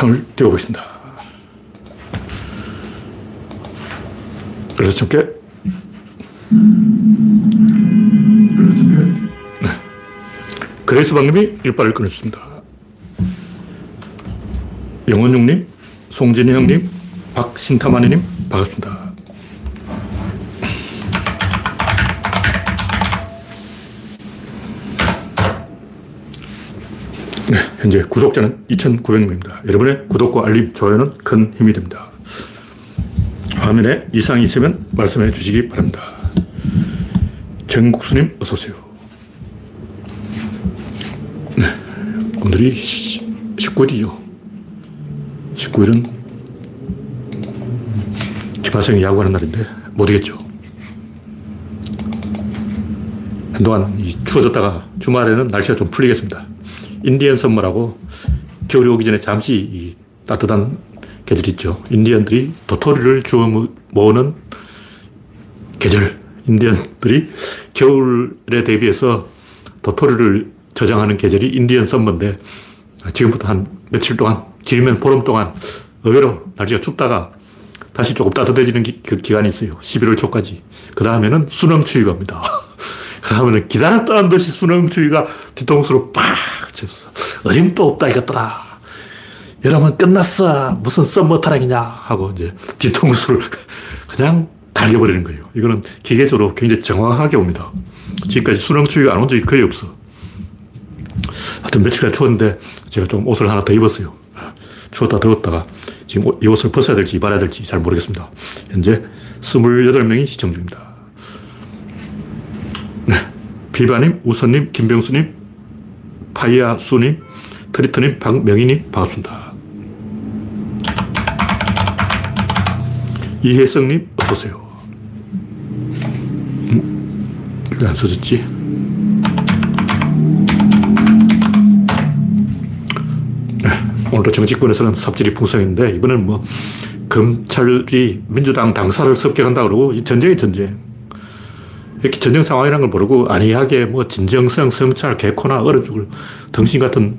창을 띄워보겠습니다. 그래서 게 네. 그레이스 방님이 일발을 끊어주습니다 영원용님, 송진희 형님, 박신타마니님, 반갑습니다. 네, 현재 구독자는 2,900명입니다. 여러분의 구독과 알림, 좋아요는 큰 힘이 됩니다. 화면에 이상이 있으면 말씀해 주시기 바랍니다. 정국수님, 어서오세요. 네, 오늘이 19일이죠. 19일은 기파생이 야구하는 날인데 못 이겼죠. 한동안 추워졌다가 주말에는 날씨가 좀 풀리겠습니다. 인디언 선물하고 겨울이 오기 전에 잠시 따뜻한 계절이 있죠. 인디언들이 도토리를 주워 모으는 계절. 인디언들이 겨울에 대비해서 도토리를 저장하는 계절이 인디언 썸머인데 지금부터 한 며칠 동안 길면 보름 동안 의외로 날씨가 춥다가 다시 조금 따뜻해지는 기, 그 기간이 있어요. 11월 초까지. 그 다음에는 수능추위가 옵니다. 그 다음에는 기다렸다는 듯이 수능추위가 뒤통수로 팍 쳤어. 어림도 없다 이것더라. 여러분 끝났어. 무슨 썸머 타락이냐 하고 이제 뒤통수를 그냥 갈겨버리는 거예요. 이거는 기계적으로 굉장히 정확하게 옵니다. 지금까지 수능추위가 안 온 적이 거의 없어. 하여튼 며칠간 추웠는데 제가 좀 옷을 하나 더 입었어요. 추웠다 더웠다가 지금 이 옷을 벗어야 될지 말아야 될지 잘 모르겠습니다. 현재 28명이 시청 중입니다. 네. 비바님, 우선님, 김병수님, 파이아수님, 트리터님, 박명희님, 반갑습니다. 이혜성님, 어서오세요. 음? 왜안 써졌지? 오늘도 정치권에서는 삽질이 풍성했는데 이번엔 뭐 검찰이 민주당 당사를 습격한다 그러고 이 전쟁이 전쟁. 이렇게 전쟁 상황이라는 걸 모르고 안이하게 뭐 진정성, 성찰, 개코나 얼어 죽을 덩신 같은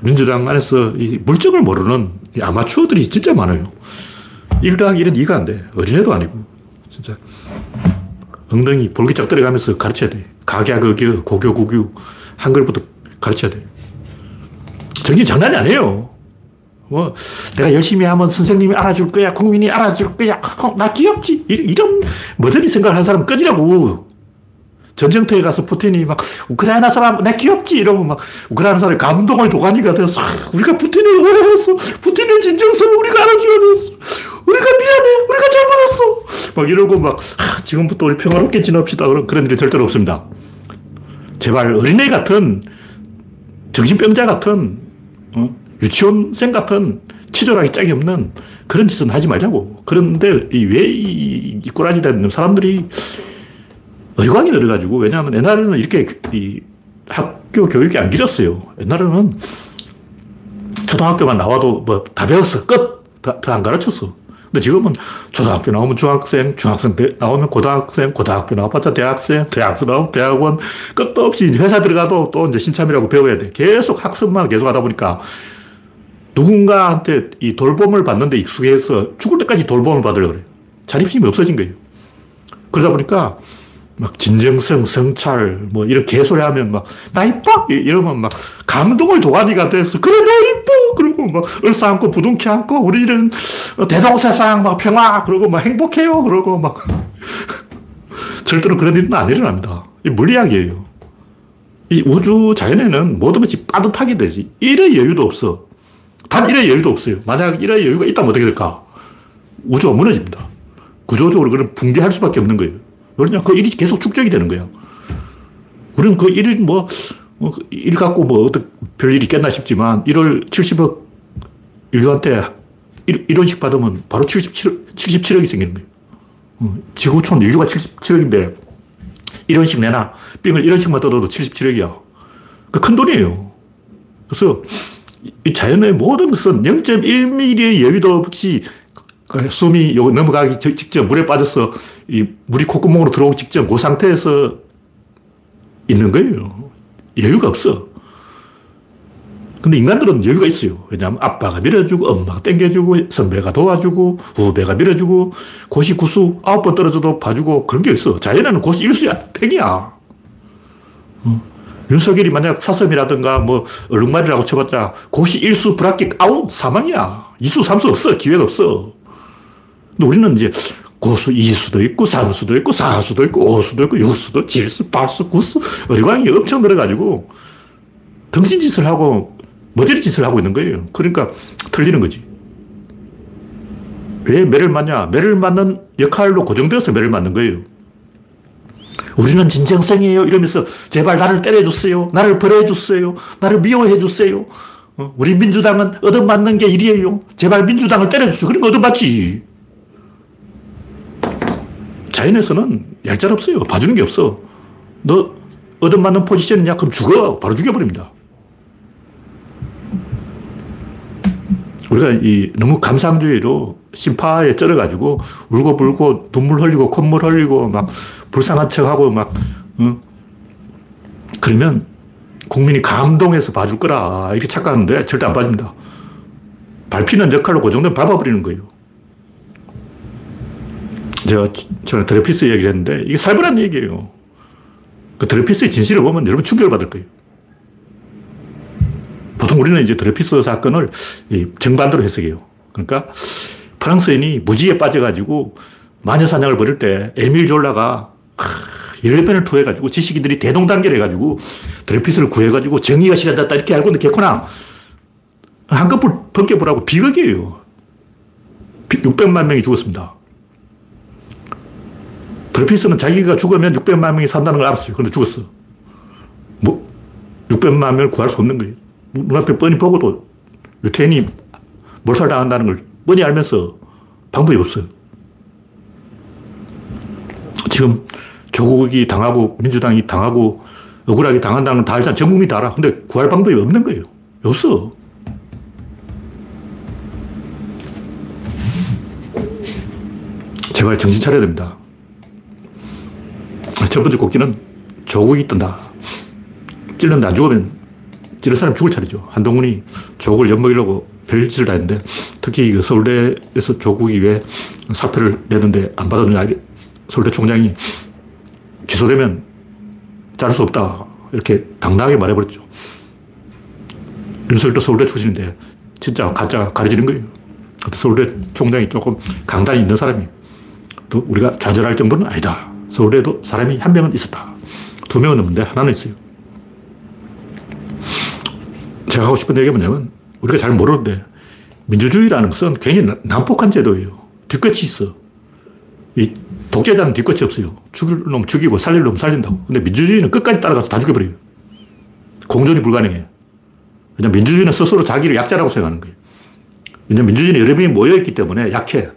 민주당 안에서 이 물정을 모르는 이 아마추어들이 진짜 많아요. 1 더하기 1은 2가 안 돼. 어린애도 아니고. 진짜. 엉덩이 볼기짝 들어가면서 가르쳐야 돼. 각야극유, 고교구규, 한글부터 가르쳐야 돼. 정신 장난이 아니에요. 뭐, 내가 열심히 하면 선생님이 알아줄 거야. 국민이 알아줄 거야. 어, 나 귀엽지? 이런 머저리 생각을 한 사람은 꺼지라고. 전쟁터에 가서 푸틴이 막 우크라이나 사람 내 귀엽지 이러면 막 우크라이나 사람이 감동의 도가니가 돼서 우리가 푸틴을 오해했어 푸틴의 진정성을 우리가 알아줘야 됐어 우리가 미안해 우리가 잘못했어 막 이러고 막 아, 지금부터 우리 평화롭게 지냅시다 그런 그런 일이 절대로 없습니다 제발 어린애 같은 정신병자 같은 어? 유치원생 같은 치졸하기 짝이 없는 그런 짓은 하지 말자고. 그런데 왜이 꼬라지 되는 사람들이 의광이 늘어가지고, 왜냐하면 옛날에는 이렇게 이 학교 교육이 안 길었어요. 옛날에는 초등학교만 나와도 뭐 다 배웠어. 끝! 더 안 가르쳤어. 근데 지금은 초등학교 나오면 중학생, 중학생 나오면 고등학생, 고등학교 나와봤자 대학생, 대학생 나오면 대학원, 끝도 없이 회사 들어가도 또 이제 신참이라고 배워야 돼. 계속 학습만 계속 하다 보니까 누군가한테 이 돌봄을 받는데 익숙해서 죽을 때까지 돌봄을 받으려고 그래요. 자립심이 없어진 거예요. 그러다 보니까 막 진정성, 성찰, 뭐 이런 개소리 하면 막, 나 이뻐! 이러면 막 감동의 도가니가 돼서, 그래, 나 이뻐! 그리고 막 얼싸 안고 부둥켜 안고, 우리는 대동세상 막 평화! 그러고 막 행복해요! 그러고 막. 절대로 그런 일은 안 일어납니다. 이 물리학이에요. 이 우주 자연에는 모든 것이 빠듯하게 되지. 일의 여유도 없어. 단 일의 여유도 없어요. 만약 일의 여유가 있다면 어떻게 될까? 우주가 무너집니다. 구조적으로 그런 붕괴할 수밖에 없는 거예요. 왜냐? 그 일이 계속 축적이 되는 거야. 우리는 그 일, 뭐, 뭐그일 갖고 뭐, 어떤 별일이 있겠나 싶지만, 1월 70억 인류한테 1, 1원씩 받으면 바로 77억, 77억이 생기는 거예요. 어, 지구촌 인류가 77억인데, 1원씩 내나, 삥을 1원씩만 뜯어도 77억이야. 그 큰 돈이에요. 그래서 이 자연의 모든 것은 0.1mm의 여유도 없이 그 숨이 넘어가기 직전 물에 빠져서 이 물이 콧구멍으로 들어오기 직전 그 상태에서 있는 거예요. 여유가 없어. 근데 인간들은 여유가 있어요. 왜냐하면 아빠가 밀어주고, 엄마가 땡겨주고, 선배가 도와주고, 후배가 밀어주고, 고시 구수 아홉 번 떨어져도 봐주고, 그런 게 있어. 자연에는 고시 일수야. 팽이야. 어. 윤석열이 만약 사슴이라든가 뭐 얼룩말이라고 쳐봤자 고시 일수 불합격 아웃 사망이야. 이수 삼수 없어. 기회가 없어. 근데 우리는 이제 고시 이수도 있고 삼수도 있고 사수도 있고 오수도 있고 육수도 칠수 팔수 구수 어리광이 엄청 늘어가지고 등신 짓을 하고 머저리 짓을 하고 있는 거예요. 그러니까 틀리는 거지. 왜 매를 맞냐? 매를 맞는 역할로 고정되어서 매를 맞는 거예요. 우리는 진정성이에요. 이러면서 제발 나를 때려주세요. 나를 벌해주세요. 나를 미워해주세요. 어, 우리 민주당은 얻어맞는 게 일이에요. 제발 민주당을 때려주세요. 거 얻어맞지. 자연에서는 얄짤 없어요. 봐주는 게 없어. 너 얻어맞는 포지션이냐? 그럼 죽어. 바로 죽여버립니다. 우리가 이 너무 감상주의로 심파에 쩔어가지고 울고 불고 눈물 흘리고 콧물 흘리고 막 불쌍한 척하고 막 응? 그러면 국민이 감동해서 봐줄 거라 이렇게 착각하는데 절대 안 봐줍니다. 밟히는 역할로 고정된 밟아버리는 거예요. 제가 전에 드레퓌스 얘기를 했는데 이게 살벌한 얘기예요. 그 드레퓌스의 진실을 보면 여러분 충격을 받을 거예요. 보통 우리는 이제 드레퓌스 사건을 정반대로 해석해요. 그러니까 프랑스인이 무지에 빠져가지고 마녀 사냥을 벌일 때 에밀 졸라가 14편을 투고해가지고 지식인들이 대동단결 해가지고 드레퓌스를 구해가지고 정의가 실현됐다 이렇게 알고 있는데 개코나 한꺼풀 벗겨보라고 비극이에요. 600만 명이 죽었습니다. 드레피스는 자기가 죽으면 600만 명이 산다는 걸 알았어요. 그런데 죽었어. 뭐, 600만 명을 구할 수 없는 거예요. 눈앞에 뻔히 보고도 유태인이 몰살당한다는 걸 뻔히 알면서 방법이 없어요. 지금 조국이 당하고 민주당이 당하고 억울하게 당한다는 건다 일단 전 국민이 다 알아. 근데 구할 방법이 없는 거예요. 없어. 제발 정신 차려야 됩니다. 첫 번째 꼭지는 조국이 뜬다. 찔른다. 안 죽으면 찌른 사람 죽을 차례죠. 한동훈이 조국을 엿먹이려고 별짓을 다 했는데 특히 그 서울대에서 조국이 왜 사표를 내는데 안 받았느냐. 서울대 총장이 기소되면 자를 수 없다. 이렇게 당당하게 말해버렸죠. 윤석열도 서울대 출신인데 진짜 가짜 가려지는 거예요. 서울대 총장이 조금 강단이 있는 사람이 또 우리가 좌절할 정도는 아니다. 서울대도 사람이 한 명은 있었다. 두 명은 없는데 하나는 있어요. 제가 하고 싶은 얘기가 뭐냐면 우리가 잘 모르는데 민주주의라는 것은 굉장히 난폭한 제도예요. 뒤끝이 있어. 이 독재자는 뒤끝이 없어요. 죽일 놈 죽이고 살릴 놈 살린다고. 근데 민주주의는 끝까지 따라가서 다 죽여버려요. 공존이 불가능해. 왜냐 민주주의는 스스로 자기를 약자라고 생각하는 거예요. 왜냐 민주주의는 여러 명이 모여있기 때문에 약해.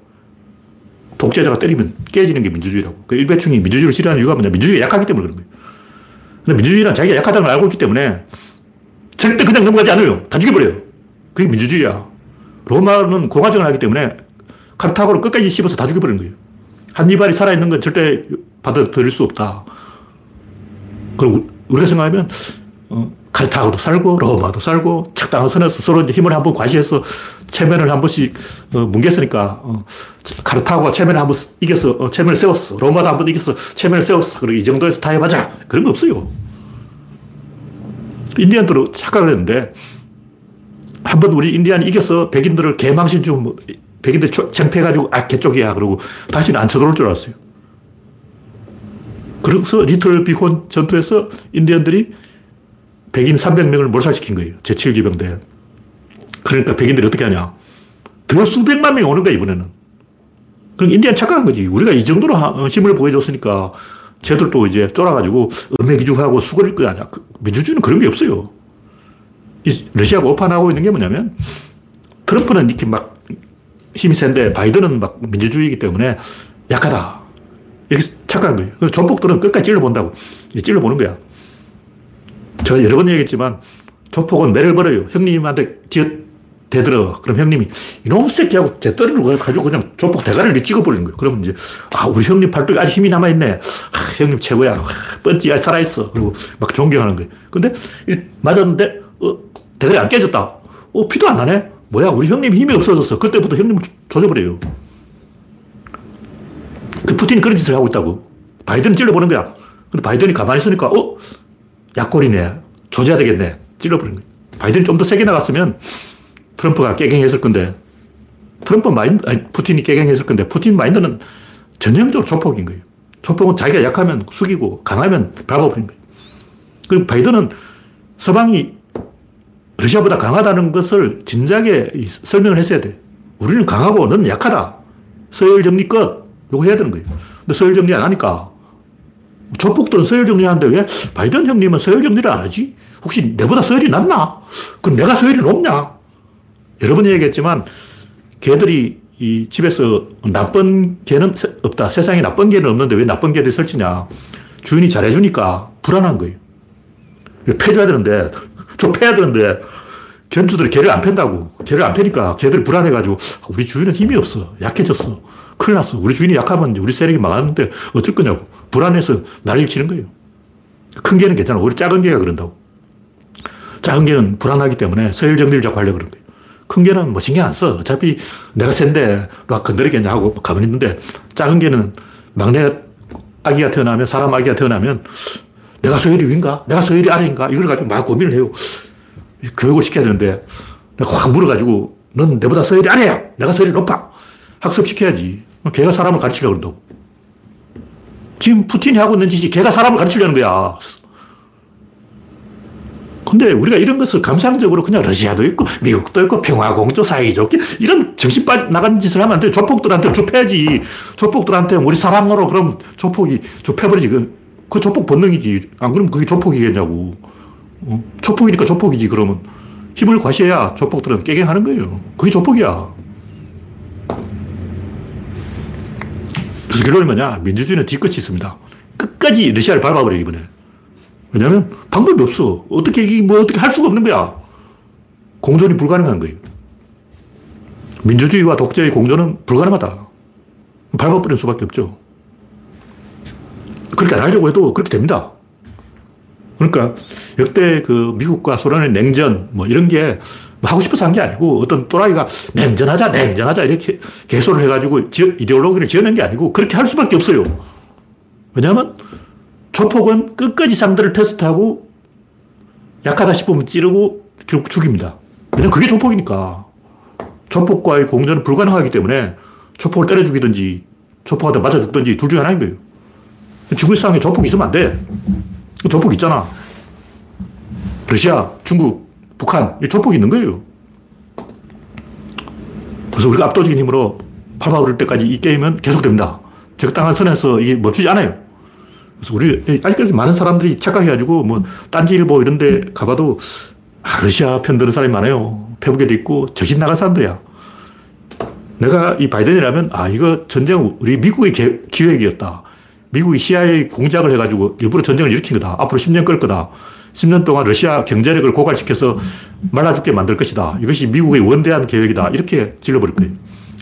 독재자가 때리면 깨지는 게 민주주의라고. 그 일배충이 민주주의를 싫어하는 이유가 뭐냐. 민주주의가 약하기 때문에 그런 거예요. 근데 민주주의는 자기가 약하다는 걸 알고 있기 때문에 절대 그냥 넘어가지 않아요. 다 죽여버려요. 그게 민주주의야. 로마는 공화정을 하기 때문에 카르타고를 끝까지 씹어서 다 죽여버리는 거예요. 한니발이 살아있는 건 절대 받아들일 수 없다. 그리고 우리가 생각하면, 어, 카르타고도 살고, 로마도 살고, 착당한 선에서 서로 이제 힘을 한번 과시해서 체면을 한 번씩 어, 뭉개으니까, 어, 카르타고가 체면을 한번 이겨서 어, 체면을 세웠어. 로마도 한 번 이겨서 체면을 세웠어. 그리고 이 정도에서 다 해보자. 그런 거 없어요. 인디언들은 착각을 했는데, 한 번 우리 인디안이 이겨서 백인들을 개망신 좀, 뭐, 백인들 창피해가지고, 아, 개쪽이야. 그러고 다시는 안 쳐들어올 줄 알았어요. 그래서 리틀 비콘 전투에서 인디언들이 백인 300명을 몰살시킨 거예요. 제7기병대. 그러니까 백인들이 어떻게 하냐. 더 수백만 명이 오는 거야, 이번에는. 그럼 인디안 착각한 거지. 우리가 이 정도로 어, 힘을 보여줬으니까 쟤들도 이제 쫄아가지고 음해기죽하고 수그릴 거 아니야. 그 민주주의는 그런 게 없어요. 러시아가 오판하고 있는 게 뭐냐면 트럼프는 이렇게 막 힘이 센데 바이든은 막 민주주의이기 때문에 약하다. 이렇게 착각한 거예요. 조폭들은 끝까지 찔러본다고. 찔러보는 거야. 제가 여러 번 얘기했지만 조폭은 매를 벌어요. 형님한테 뒤어 대들어. 그럼 형님이 이놈 새끼하고 제 떠리를 가지고 그냥 조폭 대가리를 찍어버리는 거예요. 그러면 이제 아 우리 형님 팔뚝에 아직 힘이 남아있네. 아, 형님 최고야. 아, 뻔찌 살아있어. 그리고 막 존경하는 거예요. 근데 맞았는데 어, 대가리 안 깨졌다. 어, 피도 안 나네? 뭐야, 우리 형님 힘이 없어졌어. 그때부터 형님을 조져버려요. 그 푸틴이 그런 짓을 하고 있다고. 바이든을 찔러보는 거야. 근데 바이든이 가만히 있으니까, 어? 약골이네. 조져야 되겠네. 찔러버린 거야. 바이든이 좀 더 세게 나갔으면 트럼프가 깨갱했을 건데, 트럼프 마인드, 아니, 푸틴이 깨갱했을 건데, 푸틴 마인드는 전형적으로 조폭인 거예요. 조폭은 자기가 약하면 숙이고, 강하면 밟아버린 거예요. 그 바이든은 서방이 러시아보다 강하다는 것을 진작에 설명을 했어야 돼. 우리는 강하고 너는 약하다. 서열 정리 끝. 요거 해야 되는 거예요. 근데 서열 정리 안 하니까. 조폭들은 서열 정리하는데 왜 바이든 형님은 서열 정리를 안 하지? 혹시 내보다 서열이 낮나? 그럼 내가 서열이 높냐? 여러 번 얘기했지만 개들이 이 집에서 나쁜 개는 없다. 세상에 나쁜 개는 없는데 왜 나쁜 개들이 설치냐? 주인이 잘해주니까 불안한 거예요. 패줘야 되는데, 좀 패야 되는데, 견주들이 개를 안 팬다고. 개를 안 패니까 개들이 불안해가지고, 우리 주인은 힘이 없어. 약해졌어. 큰일 났어. 우리 주인이 약하면 우리 세력이 망하는데 어쩔 거냐고. 불안해서 난리를 치는 거예요. 큰 개는 괜찮아. 우리 작은 개가 그런다고. 작은 개는 불안하기 때문에 서열 정리를 자꾸 하려고 그런 거예요. 큰 개는 뭐 신경 안 써. 어차피 내가 센데 누가 건드리겠냐 하고 가만히 있는데 작은 개는 막내 아기가 태어나면 사람 아기가 태어나면 내가 서열이 위인가? 내가 서열이 아래인가? 이걸 가지고 막 고민을 해요. 교육을 시켜야 되는데, 내가 확 물어가지고, 넌 내보다 서열이 아래야! 내가 서열이 높아! 학습시켜야지. 걔가 사람을 가르치려고 그런다고. 지금 푸틴이 하고 있는 짓이 걔가 사람을 가르치려는 거야. 근데 우리가 이런 것을 감상적으로 그냥 러시아도 있고, 미국도 있고, 평화공조 사이좋게 이런 정신 빠나간 짓을 하면 안 돼. 조폭들한테 좁혀야지. 조폭들한테 우리 사람으로 그럼 조폭이 좁혀버리지. 그 그 조폭 본능이지. 안 그러면 그게 조폭이겠냐고. 어? 조폭이니까 조폭이지, 그러면. 힘을 과시해야 조폭들은 깨갱하는 거예요. 그게 조폭이야. 그래서 결론이 뭐냐? 민주주의는 뒤끝이 있습니다. 끝까지 러시아를 밟아버려, 이번에. 왜냐면 방법이 없어. 어떻게, 뭐, 어떻게 할 수가 없는 거야. 공존이 불가능한 거예요. 민주주의와 독재의 공존은 불가능하다. 밟아버릴 수밖에 없죠. 그렇게 안 하려고 해도 그렇게 됩니다. 그러니까 역대 그 미국과 소련의 냉전 뭐 이런 게 하고 싶어서 한 게 아니고 어떤 또라이가 냉전하자, 냉전하자 이렇게 개소를 해가지고 지어, 이데올로기를 지어낸 게 아니고 그렇게 할 수밖에 없어요. 왜냐하면 조폭은 끝까지 상대를 테스트하고 약하다 싶으면 찌르고 결국 죽입니다. 왜냐면 그게 조폭이니까. 조폭과의 공전은 불가능하기 때문에 조폭을 때려 죽이든지 조폭한테 맞아 죽든지 둘 중에 하나인 거예요. 지구의 상에 조폭 있으면 안 돼. 조폭 있잖아. 러시아, 중국, 북한, 이 조폭이 있는 거예요. 그래서 우리가 압도적인 힘으로 팔바 오를 때까지 이 게임은 계속됩니다. 적당한 선에서 이게 멈추지 않아요. 그래서 우리, 아직까지 많은 사람들이 착각해가지고, 뭐, 딴지일보 이런 데 가봐도, 아, 러시아 편 드는 사람이 많아요. 페북에도 있고, 정신 나간 사람들이야. 내가 이 바이든이라면, 아, 이거 전쟁 우리 미국의 기획이었다. 미국이 CIA 공작을 해가지고 일부러 전쟁을 일으킨 거다. 앞으로 10년 끌 거다. 10년 동안 러시아 경제력을 고갈시켜서 말라 죽게 만들 것이다. 이것이 미국의 원대한 계획이다. 이렇게 질러버릴 거예요.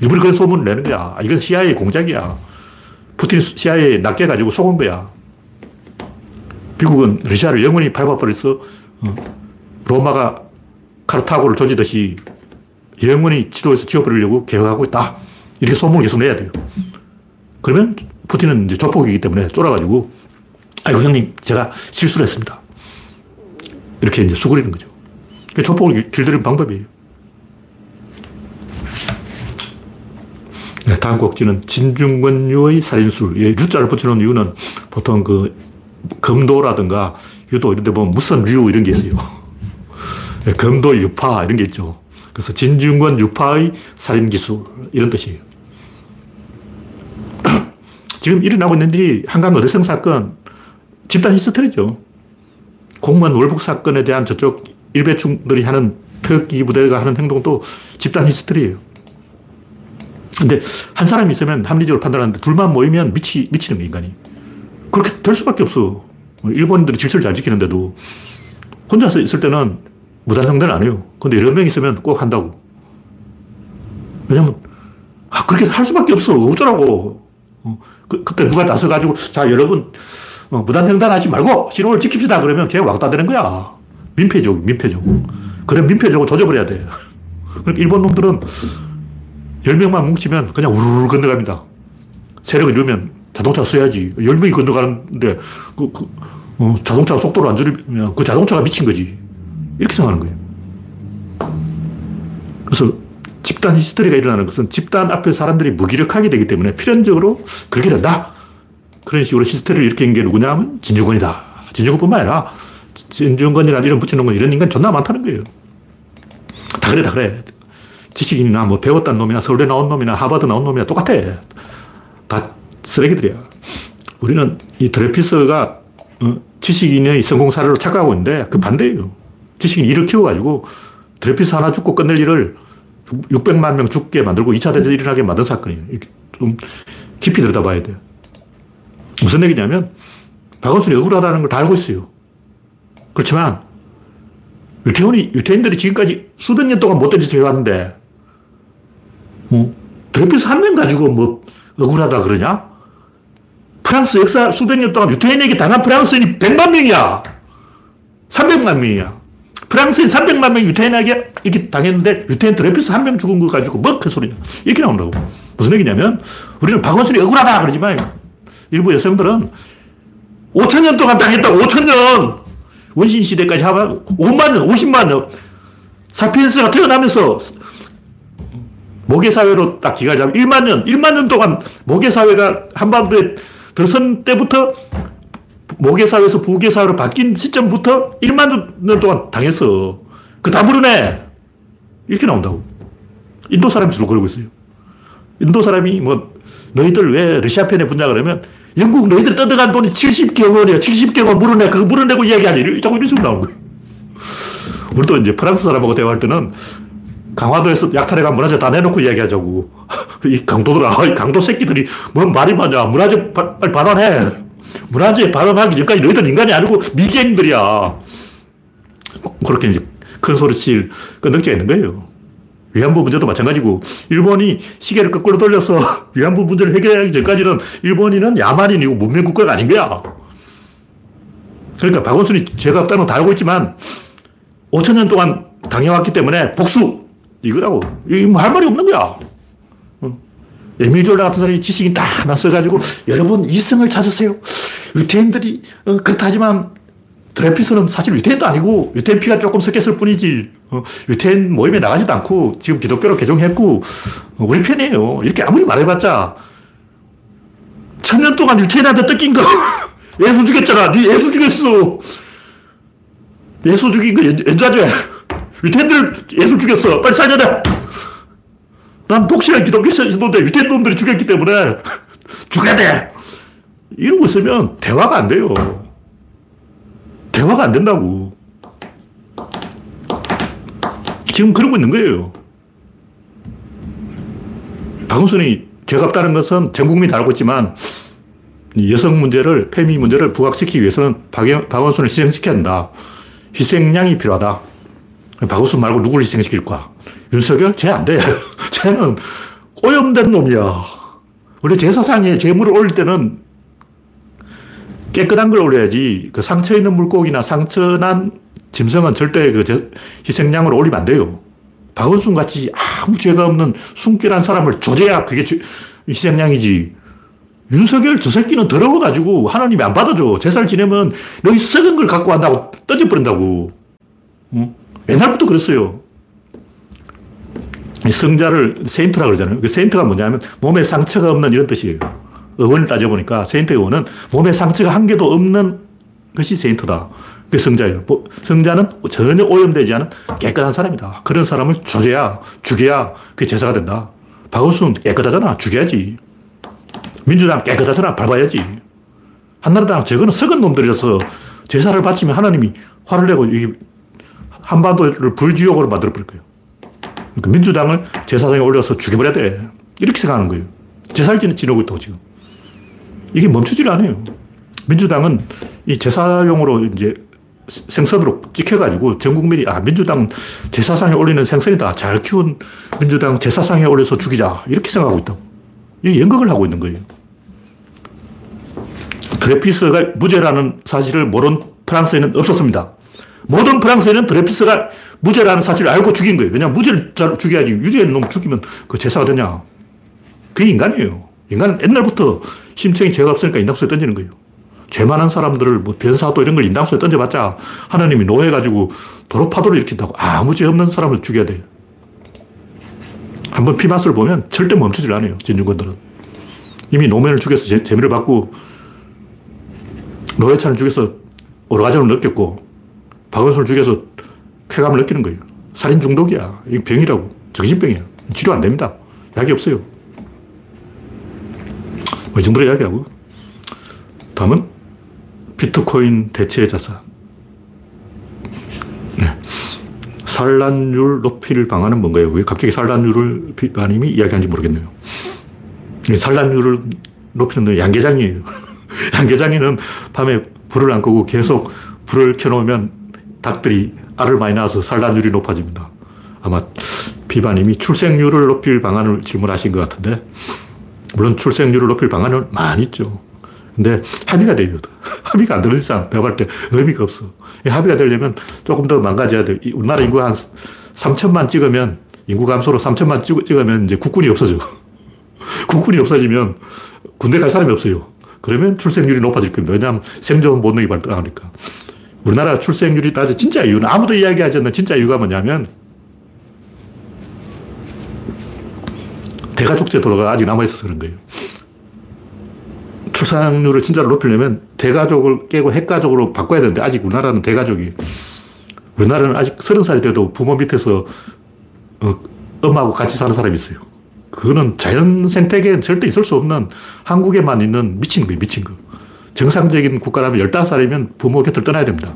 일부러 그런 소문을 내는 거야. 이건 CIA 공작이야. 푸틴 CIA에 낚여가지고 속은 거야. 미국은 러시아를 영원히 밟아버려서 어, 로마가 카르타고를 조지듯이 영원히 지도에서 지워버리려고 계획하고 있다. 이렇게 소문을 계속 내야 돼요. 그러면 푸틴은 이제 조폭이기 때문에 쫄아가지고, 아이고, 형님, 제가 실수를 했습니다. 이렇게 이제 수그리는 거죠. 조폭을 길들이는 방법이에요. 네, 다음 곡지는 진중권유의 살인술. 예, 유자를 붙여놓은 이유는 보통 그 검도라든가 유도 이런 데 보면 무슨 류 이런 게 있어요. 네, 검도 유파 이런 게 있죠. 그래서 진중권 유파의 살인기술 이런 뜻이에요. 지금 일어나고 있는 일이 한강 어대성 사건, 집단 히스테리죠. 공무원 월북 사건에 대한 저쪽 일배충들이 하는 특기 부대가 하는 행동도 집단 히스테리예요. 근데 한 사람이 있으면 합리적으로 판단하는데 둘만 모이면 미치, 미치는 거 인간이. 그렇게 될 수밖에 없어. 일본인들이 질서를 잘 지키는데도 혼자서 있을 때는 무단횡단 안 해요. 근데 여러 명 있으면 꼭 한다고. 왜냐면, 아, 그렇게 할 수밖에 없어. 어쩌라고. 어, 그, 그때 누가 나서가지고, 자, 여러분, 어, 무단횡단하지 말고 신호를 지킵시다. 그러면 걔 왕따 되는 거야. 민폐죠, 민폐죠. 그런 민폐적으로 조져버려야 돼. 그러니까 일본 놈들은 10명만 뭉치면 그냥 우르르 건너갑니다. 세력을 이루면 자동차 써야지. 10명이 건너가는데 그, 그 어, 자동차 속도를 안 줄이면 그 자동차가 미친 거지. 이렇게 생각하는 거예요. 그래서 집단 히스테리가 일어나는 것은 집단 앞에 사람들이 무기력하게 되기 때문에 필연적으로 그렇게 된다. 그런 식으로 히스테리를 일으킨 게 누구냐 하면 진중권이다. 진중권뿐만 아니라 진중권이라는 이름 붙여놓은 건 이런 인간 존나 많다는 거예요. 다 그래, 다 그래. 지식인이나 뭐 배웠다는 놈이나 서울대 나온 놈이나 하버드 나온 놈이나 똑같아. 다 쓰레기들이야. 우리는 이 드레피스가 어, 지식인의 성공 사례로 착각하고 있는데 그 반대예요. 지식인 일을 키워가지고 드레피스 하나 죽고 끝낼 일을 600만 명 죽게 만들고 2차 대전이 일어나게 만든 사건이에요. 좀 깊이 들여다봐야 돼요. 무슨 얘기냐면 박원순이 억울하다는 걸 다 알고 있어요. 그렇지만 유태원이, 유태인들이 지금까지 수백 년 동안 못된 짓을 해왔는데 어? 드레피스 한 명 가지고 뭐 억울하다 그러냐? 프랑스 역사 수백 년 동안 유태인에게 당한 프랑스인이 100만 명이야. 300만 명이야. 프랑스인 300만 명 유태인에게 이렇게 당했는데 유태인 드레피스 한 명 죽은 거 가지고 뭐그 소리냐. 이렇게 나온다고. 무슨 얘기냐면 우리는 박원순이 억울하다 그러지만 일부 여성들은 5천 년 동안 당했다고 5천 년 원신 시대까지 하면 5만 년, 50만 년 사피엔스가 태어나면서 모계 사회로 딱 기가 잡으면 1만 년, 1만 년 동안 모계 사회가 한반도에 들어선 때부터 모계사회에서 부계사회로 바뀐 시점부터 1만 년 동안 당했어. 그다 모르네. 이렇게 나온다고. 인도 사람이 주로 그러고 있어요. 인도 사람이 뭐, 너희들 왜 러시아 편에 분냐 그러면 영국 너희들 뜯어간 돈이 70개 원이야. 70개 원 물어내. 그거 물어내고 이야기하지. 자꾸 이런 식으로 나오는 거예요. 우리도 이제 프랑스 사람하고 대화할 때는 강화도에서 약탈해 간 문화재 다 내놓고 이야기하자고. 이 강도들, 아, 이 강도 새끼들이 뭔 말이 많냐. 문화재 빨리 반환해. 문화재 반환하기 전까지 너희들 인간이 아니고 미개인들이야. 그렇게 이제 큰 소리 칠 끈덕지가 있는 거예요. 위안부 문제도 마찬가지고 일본이 시계를 거꾸로 돌려서 위안부 문제를 해결하기 전까지는 일본인은 야만인이고 문명국가가 아닌 거야. 그러니까 박원순이 죄가 없다는 다 알고 있지만 5천 년 동안 당해왔기 때문에 복수 이거라고. 이게 뭐할 말이 없는 거야. 에미졸라 같은 사람이 지식인 딱 나서가지고 여러분 이성을 찾으세요. 유태인들이 어, 그렇다지만 드레피스는 사실 유태인도 아니고 유태인 피가 조금 섞였을 뿐이지 어, 유태인 모임에 나가지도 않고 지금 기독교로 개종했고 어, 우리 편이에요. 이렇게 아무리 말해봤자 천년 동안 유태인한테 뜯긴 거 예수 죽였잖아. 네 예수 죽였어. 예수 죽인 거 연좌죄. 유태인들 예수 죽였어. 빨리 살려내. 난 독실한 기독교 신도인데 유태인 놈들이 죽였기 때문에 죽여야 돼. 이러고 있으면 대화가 안 돼요. 대화가 안 된다고. 지금 그러고 있는 거예요. 박원순이 죄가 없다는 것은 전 국민이 다 알고 있지만 여성 문제를, 페미 문제를 부각시키기 위해서는 박원순을 희생시켜야 한다. 희생양이 필요하다. 박원순 말고 누구를 희생시킬까? 윤석열? 쟤 안 돼. 쟤는 오염된 놈이야. 원래 제사상에 재물을 올릴 때는 깨끗한 걸 올려야지 그 상처 있는 물고기나 상처 난 짐승은 절대 그 희생양으로 올리면 안 돼요. 박원순 같이 아무 죄가 없는 숨결한 사람을 조져야 그게 희생양이지. 윤석열 저 새끼는 더러워가지고 하나님이 안 받아줘. 제사를 지내면 너희 썩은 걸 갖고 간다고 떠져버린다고. 응? 옛날부터 그랬어요. 성자를 세인트라 그러잖아요. 그 세인트가 뭐냐면 몸에 상처가 없는 이런 뜻이에요. 어원을 따져보니까 세인트의 어원은 몸에 상처가 한 개도 없는 것이 세인트다. 그게 성자예요. 성자는 전혀 오염되지 않은 깨끗한 사람이다. 그런 사람을 조져야, 죽여야 그게 제사가 된다. 박원순 깨끗하잖아. 죽여야지. 민주당 깨끗하잖아. 밟아야지. 한나라당 저거는 썩은 놈들이라서 제사를 바치면 하나님이 화를 내고 한반도를 불지옥으로 만들어버릴 거예요. 그러니까 민주당을 제사상에 올려서 죽여버려야 돼. 이렇게 생각하는 거예요. 제사를 지내고 있다고 지금. 이게 멈추질 않아요. 민주당은 이 제사용으로 이제 생선으로 찍혀가지고 전 국민이 아 민주당 제사상에 올리는 생선이다. 잘 키운 민주당 제사상에 올려서 죽이자. 이렇게 생각하고 있다고. 이 연극을 하고 있는 거예요. 드레피스가 무죄라는 사실을 모른 프랑스에는 없었습니다. 모든 프랑스에는 드레피스가 무죄라는 사실을 알고 죽인 거예요. 그냥 무죄를 죽여야지. 유죄인 놈 죽이면 그 제사가 되냐. 그게 인간이에요. 인간은 옛날부터 심청이 죄가 없으니까 인당수에 던지는 거예요. 죄 많은 사람들을 뭐 변사도 이런 걸 인당수에 던져봤자 하나님이 노해가지고 도로 파도를 일으킨다고 아무 죄 없는 사람을 죽여야 돼요. 한번 피맛을 보면 절대 멈추질 않아요. 진중권들은. 이미 노무현을 죽여서 재, 미를 받고 노회찬을 죽여서 오르가즘을 느꼈고 박원순을 죽여서 쾌감을 느끼는 거예요. 살인 중독이야. 이 병이라고. 정신병이야. 치료 안 됩니다. 약이 없어요. 뭐이 정도로 이야기하고. 다음은 비트코인 대체 자산. 네. 산란율 높이를 방안은 뭔가요? 왜 갑자기 산란율을 비바님이 이야기하는지 모르겠네요. 산란율을 높이는 양계장이에요. 양계장이는 밤에 불을 안 끄고 계속 불을 켜놓으면 닭들이 알을 많이 낳아서 산란율이 높아집니다. 아마 비바님이 출생률을 높일 방안을 질문하신 것 같은데, 물론 출생률을 높일 방안은 많이 있죠. 근데 합의가 돼요. 합의가 안 되는 이상 내가 볼 때 의미가 없어. 합의가 되려면 조금 더 망가져야 돼. 우리나라 인구 한 3천만 찍으면 인구 감소로 3천만 찍으면 이제 국군이 없어져. 국군이 없어지면 군대 갈 사람이 없어요. 그러면 출생률이 높아질 겁니다. 왜냐하면 생존 본능이 발달하니까. 우리나라 출생률이 낮아 진짜 이유는 아무도 이야기하지 않는 진짜 이유가 뭐냐면 대가족 제도가 아직 남아있어서 그런 거예요. 출산율을 진짜로 높이려면 대가족을 깨고 핵가족으로 바꿔야 되는데 아직 우리나라는 대가족이 우리나라는 아직 서른 살이 돼도 부모 밑에서 어, 엄마하고 같이 사는 사람이 있어요. 그거는 자연 생태계엔 절대 있을 수 없는 한국에만 있는 미친 거예요, 미친 거. 정상적인 국가라면 15살이면 부모 곁을 떠나야 됩니다.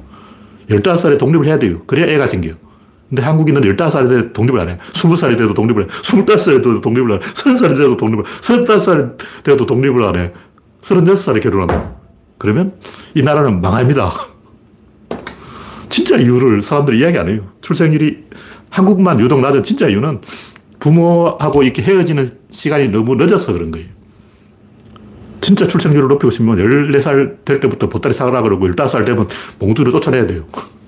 15살에 독립을 해야 돼요. 그래야 애가 생겨요. 근데 한국인은 15살이 돼도 독립을 안 해. 20살이 돼도 독립을 해. 25살이 돼도 독립을 안 해. 30살이 돼도 독립을 안 해. 35살이 돼도 독립을 안 해. 36살에 결혼한다. 그러면 이 나라는 망합니다. 진짜 이유를 사람들이 이야기 안 해요. 출생률이 한국만 유독 낮은 진짜 이유는 부모하고 이렇게 헤어지는 시간이 너무 늦어서 그런 거예요. 진짜 출생률을 높이고 싶으면 14살 될 때부터 보따리 사라 그러고 15살 되면 몽두를 쫓아내야 돼요.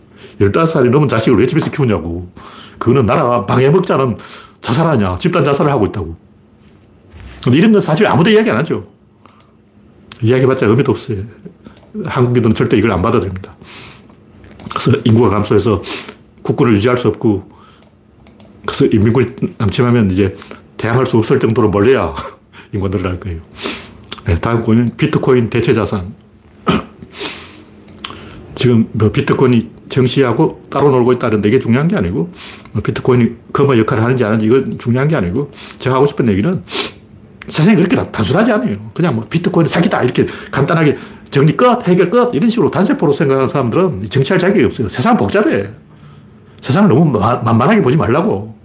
15살이 넘은 자식을 왜 집에서 키우냐고. 그거는 나라 방해먹자는 자살하냐. 집단 자살을 하고 있다고. 근데 이런 건 사실 아무도 이야기 안 하죠. 이야기해봤자 의미도 없어요. 한국인들은 절대 이걸 안 받아들입니다. 그래서 인구가 감소해서 국군을 유지할 수 없고, 그래서 인민군이 남침하면 이제 대항할 수 없을 정도로 멀려야 인구가 늘어날 거예요. 네, 다음 코인은 비트코인 대체 자산. 지금 뭐 비트코인이 정시하고 따로 놀고 있다는데 이게 중요한 게 아니고, 뭐 비트코인이 금의 역할을 하는지 안 하는지 이건 중요한 게 아니고, 제가 하고 싶은 얘기는 세상이 그렇게 단순하지 않아요. 그냥 뭐 비트코인 사기다 이렇게 간단하게 정리 끝, 해결 끝 이런 식으로 단세포로 생각하는 사람들은 정치할 자격이 없어요. 세상 복잡해. 세상을 너무 만만하게 보지 말라고.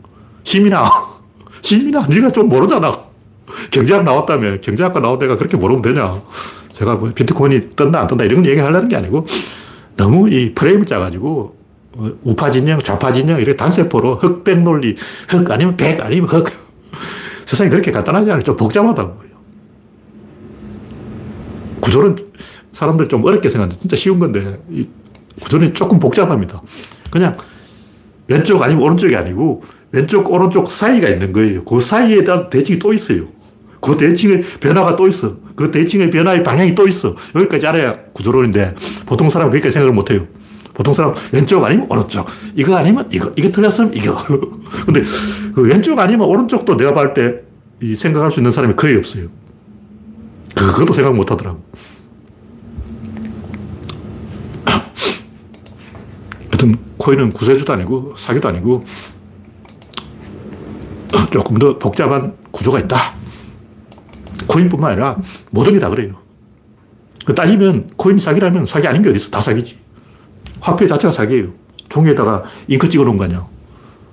시민아, 시민아, 네가 좀 모르잖아. 경제학 나왔다며. 경제학과 나온 데가 그렇게 모르면 되냐. 제가 뭐 비트코인이 뜬다 안 뜬다 이런 얘기 하려는 게 아니고 너무 이 프레임을 짜가지고 어, 우파 진영, 좌파 진영 이렇게 단세포로 흑백 논리, 흑 아니면 백 아니면 흑 세상이 그렇게 간단하지 않아요. 좀 복잡하다고요. 구조는 사람들 좀 어렵게 생각하는데 진짜 쉬운 건데 이 구조는 조금 복잡합니다. 그냥 왼쪽 아니면 오른쪽이 아니고 왼쪽, 오른쪽 사이가 있는 거예요. 그 사이에 대한 대칭이 또 있어요. 그 대칭의 변화가 또 있어. 그 대칭의 변화의 방향이 또 있어. 여기까지 알아야 구조론인데 보통 사람은 그렇게 생각을 못 해요. 보통 사람 왼쪽 아니면 오른쪽. 이거 아니면 이거. 이거 틀렸으면 이거. 근데 그 왼쪽 아니면 오른쪽도 내가 봤을 때 이 생각할 수 있는 사람이 거의 없어요. 그것도 생각 못 하더라고. 하여튼 코인은 구세주도 아니고 사기도 아니고 조금 더 복잡한 구조가 있다. 코인뿐만 아니라 모든 게 다 그래요. 그 따지면 코인이 사기라면 사기 아닌 게 어디 있어? 다 사기지. 화폐 자체가 사기예요. 종이에다가 잉크 찍어 놓은 거 아니야.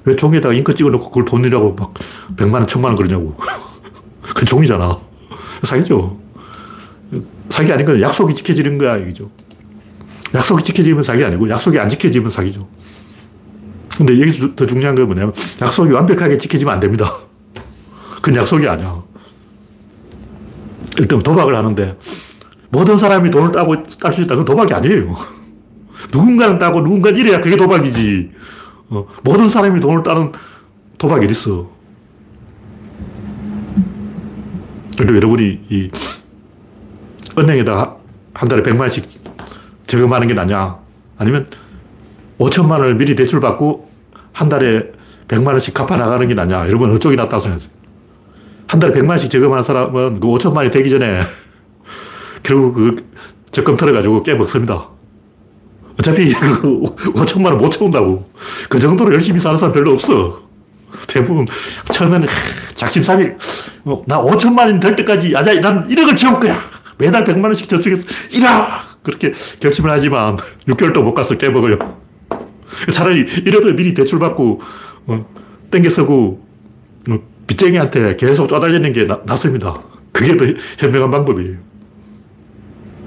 왜 종이에다가 잉크 찍어 놓고 그걸 돈이라고 막 백만 원, 천만 원 그러냐고. 그 종이잖아. 사기죠. 사기 아닌 건 약속이 지켜지는 거야, 이죠. 약속이 지켜지면 사기 아니고 약속이 안 지켜지면 사기죠. 근데 여기서 더 중요한 건 뭐냐면 약속이 완벽하게 지켜지면 안 됩니다. 그건 약속이 아니야. 일단 도박을 하는데 모든 사람이 돈을 따고 딸 수 있다. 그건 도박이 아니에요. 누군가는 따고 누군가는 이래야 그게 도박이지. 어, 모든 사람이 돈을 따는 도박이 어딨어. 그리고 여러분이 이 은행에다가 한 달에 100만원씩 저금하는 게 낫냐? 아니면 5천만 원을 미리 대출받고 한 달에 100만 원씩 갚아 나가는 게 낫냐? 여러분 어쪽이 낫다고 생각하세요? 한 달에 100만 원씩 저금하는 사람은 그 5천만 원이 되기 전에 결국 그 적금 털어가지고 깨먹습니다. 어차피 그 5천만 원 못 채운다고. 그 정도로 열심히 사는 사람 별로 없어. 대부분 처음에는 작심삼일 뭐, 나 5천만 원 될 때까지 아자 난 1억을 채울 거야. 매달 100만 원씩 저축해서 1억 그렇게 결심을 하지만 6개월 도 못 가서 깨먹어요. 차라리 1억을 미리 대출받고 어, 땡겨 쓰고 어, 빚쟁이한테 계속 쪼달리는 게 나, 낫습니다. 그게 더 현명한 방법이에요.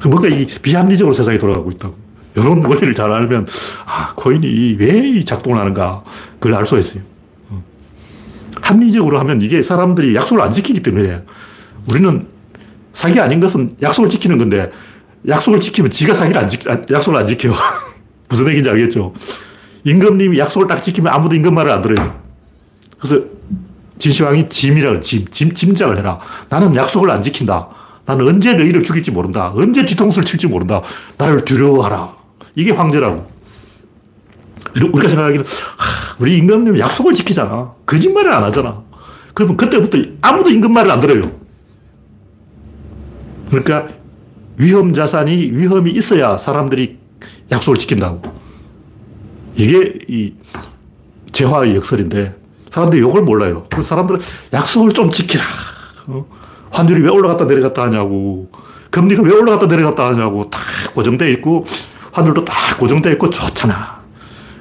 뭔가 이 비합리적으로 세상이 돌아가고 있다고. 이런 원리를 잘 알면, 아, 코인이 왜 작동을 하는가, 그걸 알 수가 있어요. 어. 합리적으로 하면 이게 사람들이 약속을 안 지키기 때문에 우리는 사기 아닌 것은 약속을 지키는 건데 약속을 지키면 지가 사기를 안 지, 아, 약속을 안 지켜. 무슨 얘기인지 알겠죠? 임금님이 약속을 딱 지키면 아무도 임금 말을 안 들어요. 그래서 진시황이 짐이라 짐, 짐, 짐작을 해라. 나는 약속을 안 지킨다. 나는 언제 너희를 죽일지 모른다. 언제 뒤통수를 칠지 모른다. 나를 두려워하라. 이게 황제라고. 우리가 생각하기는, 하, 우리 임금님 약속을 지키잖아. 거짓말을 안 하잖아. 그러면 그때부터 아무도 임금 말을 안 들어요. 그러니까 위험 자산이 위험이 있어야 사람들이 약속을 지킨다고. 이게 이 재화의 역설인데 사람들이 욕을 몰라요. 그래서 사람들은 약속을 좀 지키라. 어? 환율이 왜 올라갔다 내려갔다 하냐고. 금리가 왜 올라갔다 내려갔다 하냐고. 다 고정되어 있고, 환율도 다 고정되어 있고 좋잖아.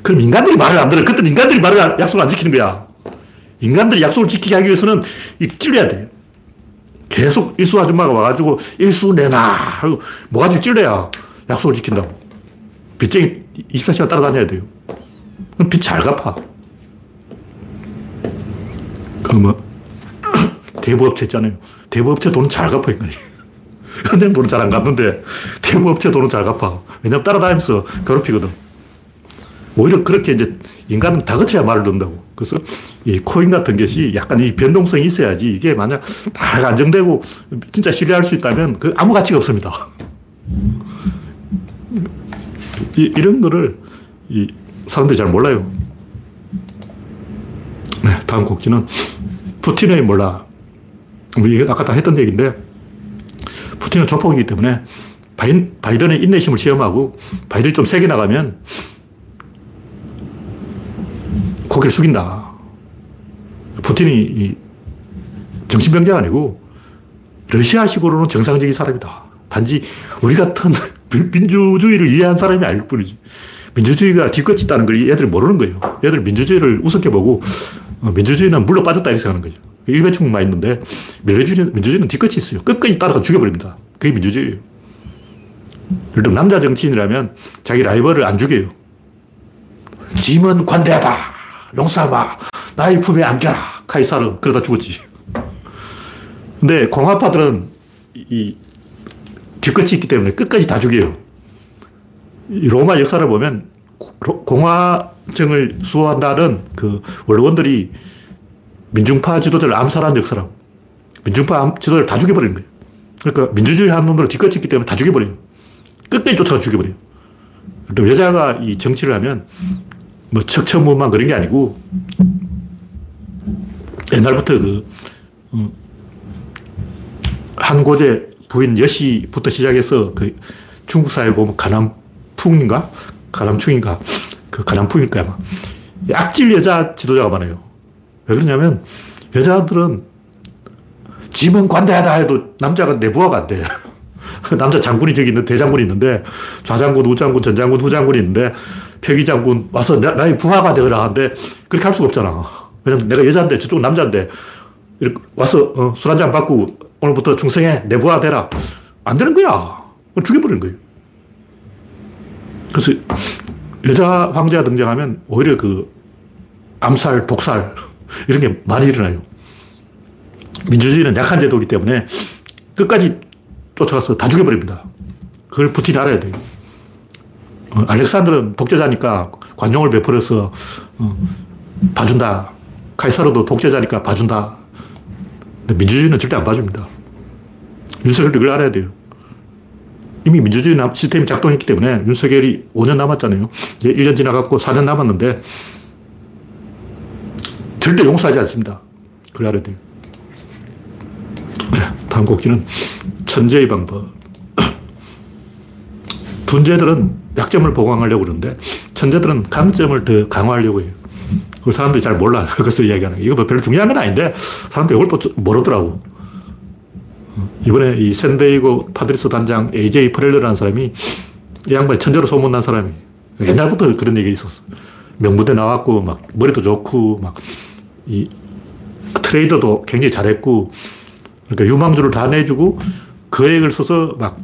그럼 인간들이 말을 안 들어. 그때 인간들이 말을 약속을 안 지키는 거야. 인간들이 약속을 지키게 하기 위해서는 이 찔려야 돼. 계속 일수 아줌마가 와가지고 일수 내놔 하고 뭐가지고 찔러야 약속을 지킨다고. 빚쟁이 24시간 따라다녀야 돼요. 그럼 빚 잘 갚아. 그 뭐, 대부업체 있잖아요. 대부업체 돈은 잘 갚아, 인간이. 은행 돈은 잘 안 갚는데, 대부업체 돈은 잘 갚아. 왜냐면 따라다니면서 괴롭히거든. 오히려 그렇게 이제 인간은 다그쳐야 말을 듣는다고. 그래서 이 코인 같은 것이 약간 이 변동성이 있어야지 이게 만약 다 안정되고 진짜 신뢰할 수 있다면 그 아무 가치가 없습니다. 이, 이런 거를 이 사람들이 잘 몰라요. 네, 다음 꼭지는 푸틴의 몰라. 우리 아까 다 했던 얘기인데, 푸틴은 조폭이기 때문에 바이, 바이든의 인내심을 시험하고 바이든이 좀 세게 나가면 고개를 숙인다. 푸틴이 정신병자가 아니고 러시아식으로는 정상적인 사람이다. 단지 우리 같은 민주주의를 이해한 사람이 아닐 뿐이지. 민주주의가 뒤끝이 있다는 걸 얘들이 모르는 거예요. 얘들 민주주의를 우습게 보고 어, 민주주의는 물로 빠졌다 이렇게 생각하는 거죠. 일배충만 있는데 민주주의는, 민주주의는 뒤끝이 있어요. 끝까지 따라가 죽여버립니다. 그게 민주주의예요. 예를 들면 남자 정치인이라면 자기 라이벌을 안 죽여요. 짐은 관대하다. 용사마. 나의 품에 안겨라. 카이사르. 그러다 죽었지. 근데 공화파들은 이 뒤끝이 있기 때문에 끝까지 다 죽여요. 로마 역사를 보면 공화정을 수호한다는 그 원로원들이 민중파 지도자를 암살한 역사라고. 민중파 지도자를 다 죽여버리는 거예요. 그러니까 민주주의 하는 놈들을 뒤끝 있기 때문에 다 죽여버려요. 끝까지 쫓아가 죽여버려요. 또 여자가 이 정치를 하면 뭐 척척무만 그런 게 아니고 옛날부터 그 어, 한고제 부인 여시부터 시작해서 그 중국 사회 보면 가남풍인가? 가남충인가? 그 가남풍일까 아마. 악질 여자 지도자가 많아요. 왜 그러냐면 여자들은 짐은 관대하다 해도 남자가 내부하가 안 돼. 남자 장군이 저기 있는 대장군이 있는데 좌장군, 우장군, 전장군, 후장군이 있는데 표기장군 와서 나, 나의 부하가 되어라 하는데 그렇게 할 수가 없잖아. 왜냐면 내가 여자인데 저쪽은 남자인데 이렇게 와서 어, 술 한잔 받고 오늘부터 충성해 내 부하 되라. 안 되는 거야. 죽여버리는 거예요. 그래서 여자 황제가 등장하면 오히려 그 암살, 독살 이런 게 많이 일어나요. 민주주의는 약한 제도이기 때문에 끝까지 쫓아가서 다 죽여버립니다. 그걸 푸틴이 알아야 돼요. 어, 알렉산더는 독재자니까 관용을 베풀어서 어, 봐준다. 카이사르도 독재자니까 봐준다. 근데 민주주의는 절대 안 봐줍니다. 윤석열도 이걸 알아야 돼요. 이미 민주주의 시스템이 작동했기 때문에 윤석열이 5년 남았잖아요. 이제 1년 지나갔고 4년 남았는데 절대 용서하지 않습니다. 알아야 돼요. 네, 다음 곡지는 천재의 방법. 둔재들은 약점을 보강하려고 그러는데 천재들은 강점을 더 강화하려고 해요. 그 사람들이 잘 몰라. 그래서 이야기하는 거예요. 이거 뭐 별로 중요한 건 아닌데 사람들이 이걸 또 모르더라고. 이번에 이 샌디에이고 파드리스 단장 AJ 프렐러라는 사람이 이 양반이 천재로 소문난 사람이 옛날부터 그런 얘기 있었어. 명문대 나왔고, 막, 머리도 좋고, 막, 이, 트레이드도 굉장히 잘했고, 그러니까 유망주를 다 내주고, 거액을 써서 막,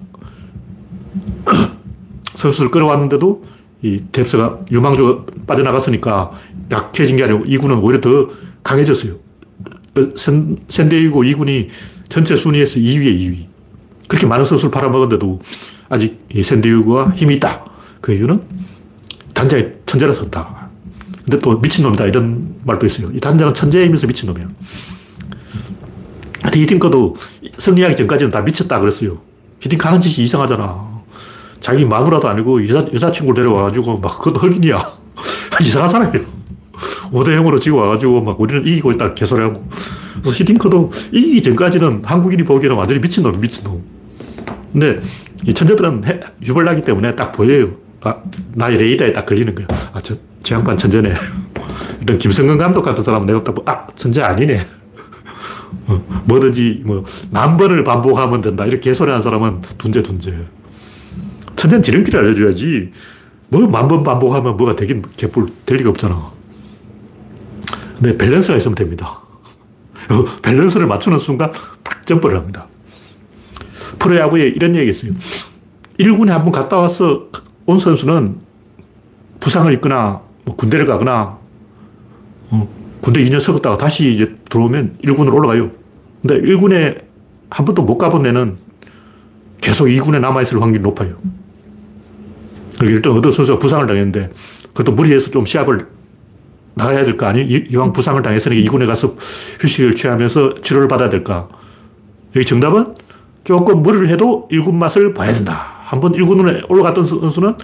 선수를 끌어왔는데도 이 depth가 유망주가 빠져나갔으니까 약해진 게 아니고 2군은 오히려 더 강해졌어요. 그 샌, 샌디에이고 2군이 전체 순위에서 2위에 2위. 그렇게 많은 선수를 팔아먹었는데도 아직 샌디에이고가 힘이 있다. 그 이유는 단장이 천재라서 그렇다. 근데 또 미친놈이다. 이런 말도 있어요. 이 단장은 천재이면서 미친놈이야. 히딩크도 승리하기 전까지는 다 미쳤다 그랬어요. 히딩크 하는 짓이 이상하잖아. 자기 마누라도 아니고 여자, 여자친구를 데려와가지고 막 그것도 흑인이야. 이상한 사람이에요. 5대 0으로 지고 와가지고 막 우리는 이기고 있다 개소리하고. 그래서 히딩크도 이기기 전까지는 한국인이 보기에는 완전히 미친놈, 미친놈. 근데 이 천재들은 유발나기 때문에 딱 보여요. 아, 나의 레이더에 딱 걸리는 거야. 아, 저, 저 양반 천재네. 이런 김성근 감독 같은 사람은 내가 딱, 아, 천재 아니네. 어, 뭐든지 뭐, 만 번을 반복하면 된다. 이렇게 개소리 하는 사람은 둔재, 둔재. 천재는 지름길을 알려줘야지. 뭐만번 반복하면 뭐가 되긴 개뿔 될 리가 없잖아. 근데 밸런스가 있으면 됩니다. 밸런스를 맞추는 순간 딱 점프를 합니다. 프로야구에 이런 얘기 있어요. 1군에 한 번 갔다 와서 온 선수는 부상을 입거나 뭐 군대를 가거나 어, 군대 2년 썩었다가 다시 이제 들어오면 1군으로 올라가요. 근데 1군에 한 번도 못 가본 애는 계속 2군에 남아있을 확률이 높아요. 일단 어떤 선수가 부상을 당했는데 그것도 무리해서 좀 시합을 나가야 될거 아니에요? 이왕 부상을 당했으니 2군에 가서 휴식을 취하면서 치료를 받아야 될까? 여기 정답은 조금 무리를 해도 1군 맛을 봐야 된다. 한번 1군으로 올라갔던 선수는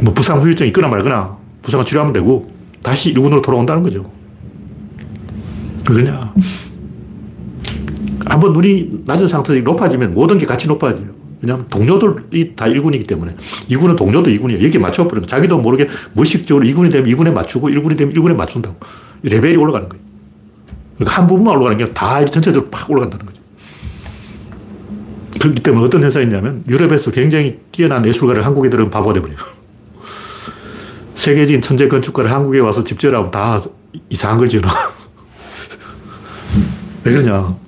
뭐 부상 후유증이 있거나 말거나 부상을 치료하면 되고 다시 1군으로 돌아온다는 거죠. 그러냐. 한번 눈이 낮은 상태에서 높아지면 모든 게 같이 높아져요. 왜냐하면 동료들이 다 1군이기 때문에 2군은 동료도 2군이에요. 여기에 맞춰버리는 거예요. 자기도 모르게 무의식적으로 2군이 되면 2군에 맞추고 1군이 되면 1군에 맞춘다고. 레벨이 올라가는 거예요. 그러니까 한 부분만 올라가는 게 다 전체적으로 팍 올라간다는 거죠. 그렇기 때문에 어떤 현상이 있냐면 유럽에서 굉장히 뛰어난 예술가를 한국에 들으면 바보가 돼버려요. 세계적인 천재 건축가를 한국에 와서 집 지으라면 다 이상한 걸 지어놔. 왜 그러냐.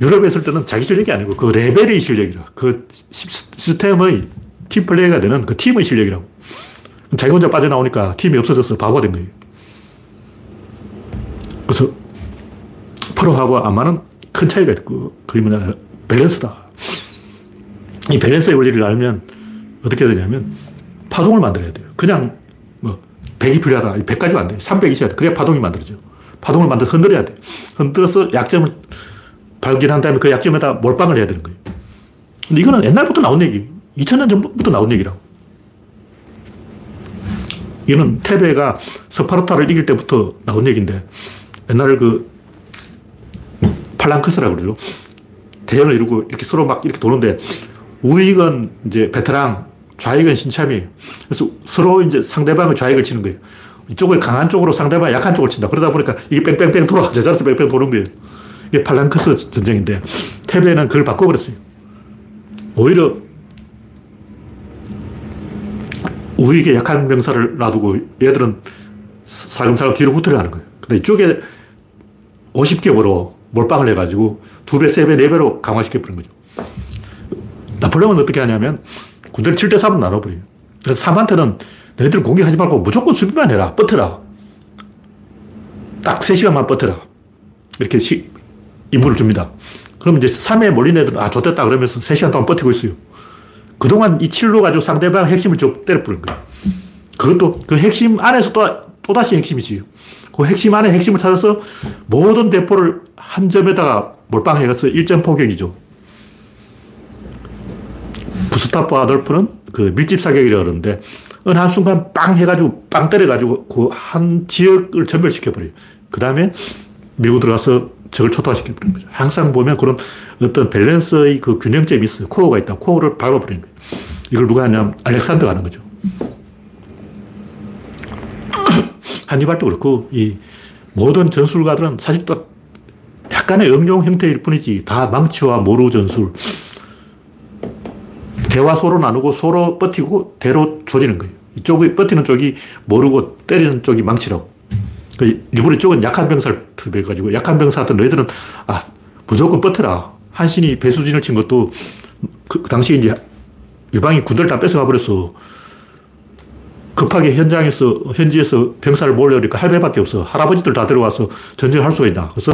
유럽에 있을 때는 자기 실력이 아니고 그 레벨의 실력이라. 그 시스템의 팀플레이가 되는 그 팀의 실력이라고. 자기 혼자 빠져나오니까 팀이 없어져서 바보가 된 거예요. 그래서 프로하고 아마는 큰 차이가 있고, 그게 뭐냐, 밸런스다. 이 밸런스의 원리를 알면 어떻게 되냐면 파동을 만들어야 돼요. 그냥 뭐 100이 필요하다. 100까지는 안 돼. 300이 있어야 돼. 그래야 파동이 만들어져. 파동을 만들어 흔들어야 돼. 흔들어서 약점을 발견한 다음에 그 약점에다 몰빵을 해야 되는 거예요. 근데 이거는 옛날부터 나온 얘기. 2000년 전부터 나온 얘기라고. 이거는 테베가 스파르타를 이길 때부터 나온 얘기인데 옛날 그 팔랑크스라고 그러죠. 대형을 이루고 이렇게 서로 막 이렇게 도는데 우익은 이제 베테랑, 좌익은 신참이에요. 그래서 서로 이제 상대방의 좌익을 치는 거예요. 이쪽을 강한 쪽으로 상대방 약한 쪽을 친다. 그러다 보니까 이게 뺑뺑뺑 돌아. 제자리에서 뺑뺑 도는 거예요. 이게 팔랑크스 전쟁인데 테베는 그걸 바꿔버렸어요. 오히려 우익에 약한 병사를 놔두고 얘들은 살금살금 뒤로 후퇴를 하는 거예요. 근데 이쪽에 50겹으로 몰빵을 해가지고 두 배, 세 배, 네 배로 강화시켜버린 거죠. 나폴레옹은 어떻게 하냐면 군대를 7대 3으로 나눠버려요. 그래서 3한테는 너희들 공격하지 말고 무조건 수비만 해라. 뻗어라. 딱 3시간만 뻗어라. 이렇게 시, 임무를 줍니다. 그럼 이제 3에 몰린 애들은 아, 좋됐다 그러면서 3시간 동안 버티고 있어요. 그동안 이 칠로 가지고 상대방 핵심을 쭉 때려부는 거예요. 그것도 그 핵심 안에서 또, 또다시 핵심이지. 그 핵심 안에 핵심을 찾아서 모든 대포를 한 점에다가 몰빵해서 일점 포격이죠. 구스타프 아돌프는 그 밀집 사격이라고 그러는데 어느 한순간 빵 해가지고 빵 때려가지고 그 한 지역을 전멸시켜버려요. 그 다음에 밀고 들어가서 적을 초토화시켜버리는 거죠. 항상 보면 그런 어떤 밸런스의 그 균형점이 있어요. 코어가 있다. 코어를 밟아버리는 거예요. 이걸 누가 하냐면 알렉산더가 하는 거죠. 한니발도 그렇고 이 모든 전술가들은 사실 또 약간의 응용 형태일 뿐이지 다 망치와 모루 전술 대화 소로 나누고 소로 버티고 대로 조지는 거예요. 이쪽이 버티는 쪽이 모르고 때리는 쪽이 망치라고. 그 일부러 이쪽은 약한 병사를 투입해가지고 약한 병사한테 너희들은 아 무조건 버텨라. 한신이 배수진을 친 것도 그, 그 당시에 이제 유방이 군대를 다 뺏어가 버렸어. 급하게 현장에서, 현지에서 병사를 몰려오니까 할배밖에 없어. 할아버지들 다 데려와서 전쟁을 할 수가 있나. 그래서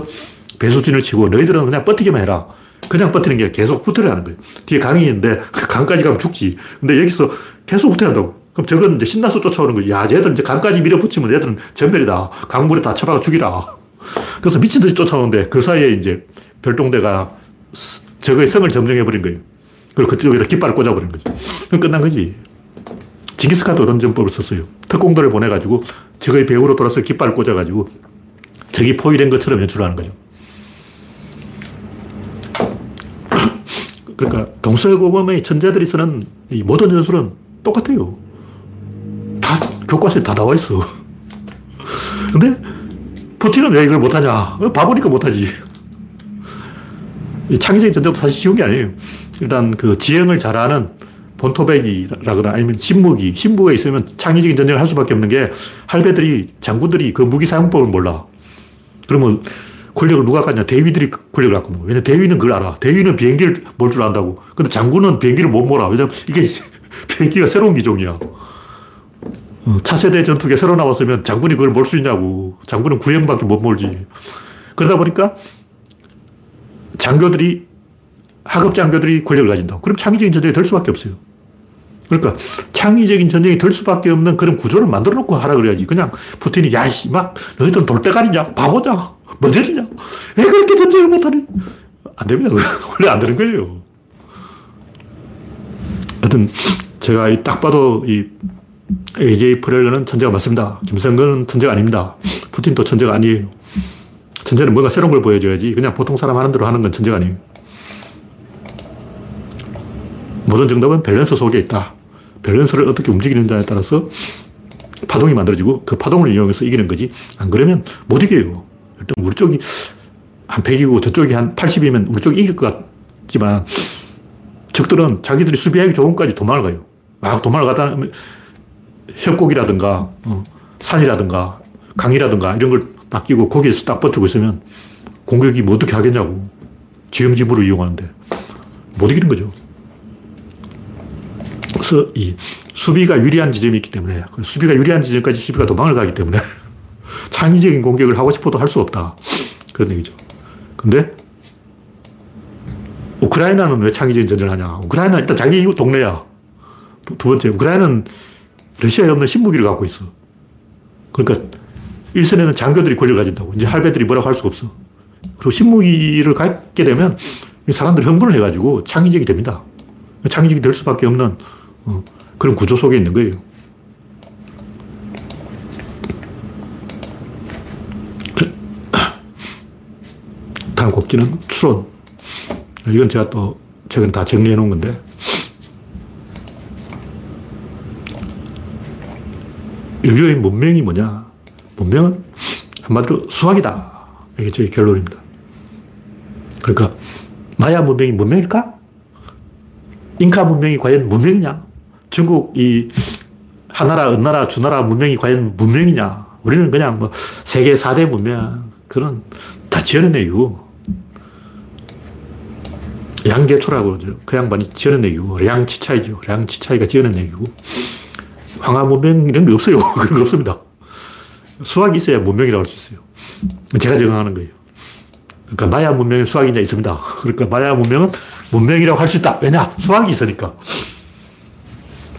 배수진을 치고 너희들은 그냥 버티기만 해라. 그냥 버티는 게 계속 후퇴를 하는 거예요. 뒤에 강이 있는데 강까지 가면 죽지. 근데 여기서 계속 후퇴한다고. 그럼 저건 이제 신나서 쫓아오는 거예요. 야, 쟤들 이제 강까지 밀어붙이면 얘들은 전멸이다. 강물에 다 쳐박아 죽이라. 그래서 미친 듯이 쫓아오는데 그 사이에 이제 별동대가 저거의 성을 점령해버린 거예요. 그리고 그쪽에다 깃발을 꽂아버린 거죠. 그럼 끝난 거지. 징기스칸도 그런 전법을 썼어요. 특공대를 보내가지고 적의 배후로 돌아서 깃발을 꽂아가지고 적이 포위된 것처럼 연출하는 거죠. 그러니까 동서고금의 천재들이 쓰는 이 모든 전술은 똑같아요. 다 교과서에 다 나와 있어. 근데 푸틴은 왜 이걸 못하냐? 바보니까 못하지. 창의적인 전쟁도 사실 쉬운 게 아니에요. 일단 그 지형을 잘하는 본토백이라거나 아니면 신무기, 신무가 있으면 창의적인 전쟁을 할 수밖에 없는 게 할배들이, 장군들이 그 무기 사용법을 몰라. 그러면 권력을 누가 갖냐? 대위들이 권력을 갖고 있는 거예요. 왜냐면 대위는 그걸 알아. 대위는 비행기를 몰 줄 안다고. 근데 장군은 비행기를 못 몰아. 왜냐면 이게 비행기가 새로운 기종이야. 어, 차세대 전투기가 새로 나왔으면 장군이 그걸 몰 수 있냐고. 장군은 구형밖에 못 몰지. 그러다 보니까 장교들이 하급 장교들이 권력을 가진다. 그럼 창의적인 전쟁이 될 수밖에 없어요. 그러니까 창의적인 전쟁이 될 수밖에 없는 그런 구조를 만들어 놓고 하라 그래야지. 그냥 푸틴이 야이씨 막 너희들 돌대가리냐 바보냐 머저리냐 왜 그렇게 전쟁을 못하니 안 됩니다. 원래 안 되는 거예요. 하여튼 제가 딱 봐도 이 AJ 프렐러는 천재가 맞습니다. 김성근은 천재가 아닙니다. 푸틴도 천재가 아니에요. 천재는 뭔가 새로운 걸 보여줘야지. 그냥 보통 사람 하는 대로 하는 건 천재가 아니에요. 모든 정답은 밸런스 속에 있다. 밸런스를 어떻게 움직이는지에 따라서 파동이 만들어지고 그 파동을 이용해서 이기는 거지. 안 그러면 못 이겨요. 일단 우리 쪽이 한 100이고 저쪽이 한 80이면 우리 쪽이 이길 것 같지만 적들은 자기들이 수비하기 좋은까지 도망을 가요. 막 도망을 가다 협곡이라든가 어, 산이라든가 강이라든가 이런 걸 맡기고 거기에서 딱 버티고 있으면 공격이 뭐 어떻게 하겠냐고. 지형지물을 이용하는데 못 이기는 거죠. 그래서 이 수비가 유리한 지점이 있기 때문에 그 수비가 유리한 지점까지 수비가 도망을 가기 때문에 창의적인 공격을 하고 싶어도 할 수 없다. 그런 얘기죠. 근데 우크라이나는 왜 창의적인 전쟁을 하냐? 우크라이나는 일단 자기 동네야. 두 번째, 우크라이나는 러시아에 없는 신무기를 갖고 있어. 그러니까 일선에는 장교들이 권력을 가진다고. 이제 할배들이 뭐라고 할 수가 없어. 그리고 신무기를 갖게 되면 사람들이 흥분을 해가지고 창의적이 됩니다. 창의적이 될 수밖에 없는 어, 그런 구조 속에 있는 거예요. 곡지는 추론. 이건 제가 또 최근 다 정리해 놓은 건데. 인류의 문명이 뭐냐? 문명은 한마디로 수학이다. 이게 제 결론입니다. 그러니까, 마야 문명이 문명일까? 잉카 문명이 과연 문명이냐? 중국 이 하나라, 은나라, 주나라 문명이 과연 문명이냐? 우리는 그냥 뭐 세계 4대 문명, 그런 다 지어내요. 양계초라고 그러죠. 그 양반이 지어내요. 량치차이죠. 량치차이가 지어내요. 황하 문명 이런 게 없어요. 그런 거 없습니다. 수학이 있어야 문명이라고 할 수 있어요. 제가 적응하는 거예요. 그러니까 마야 문명에 수학이 있냐 있습니다. 그러니까 마야 문명은 문명이라고 할 수 있다. 왜냐? 수학이 있으니까.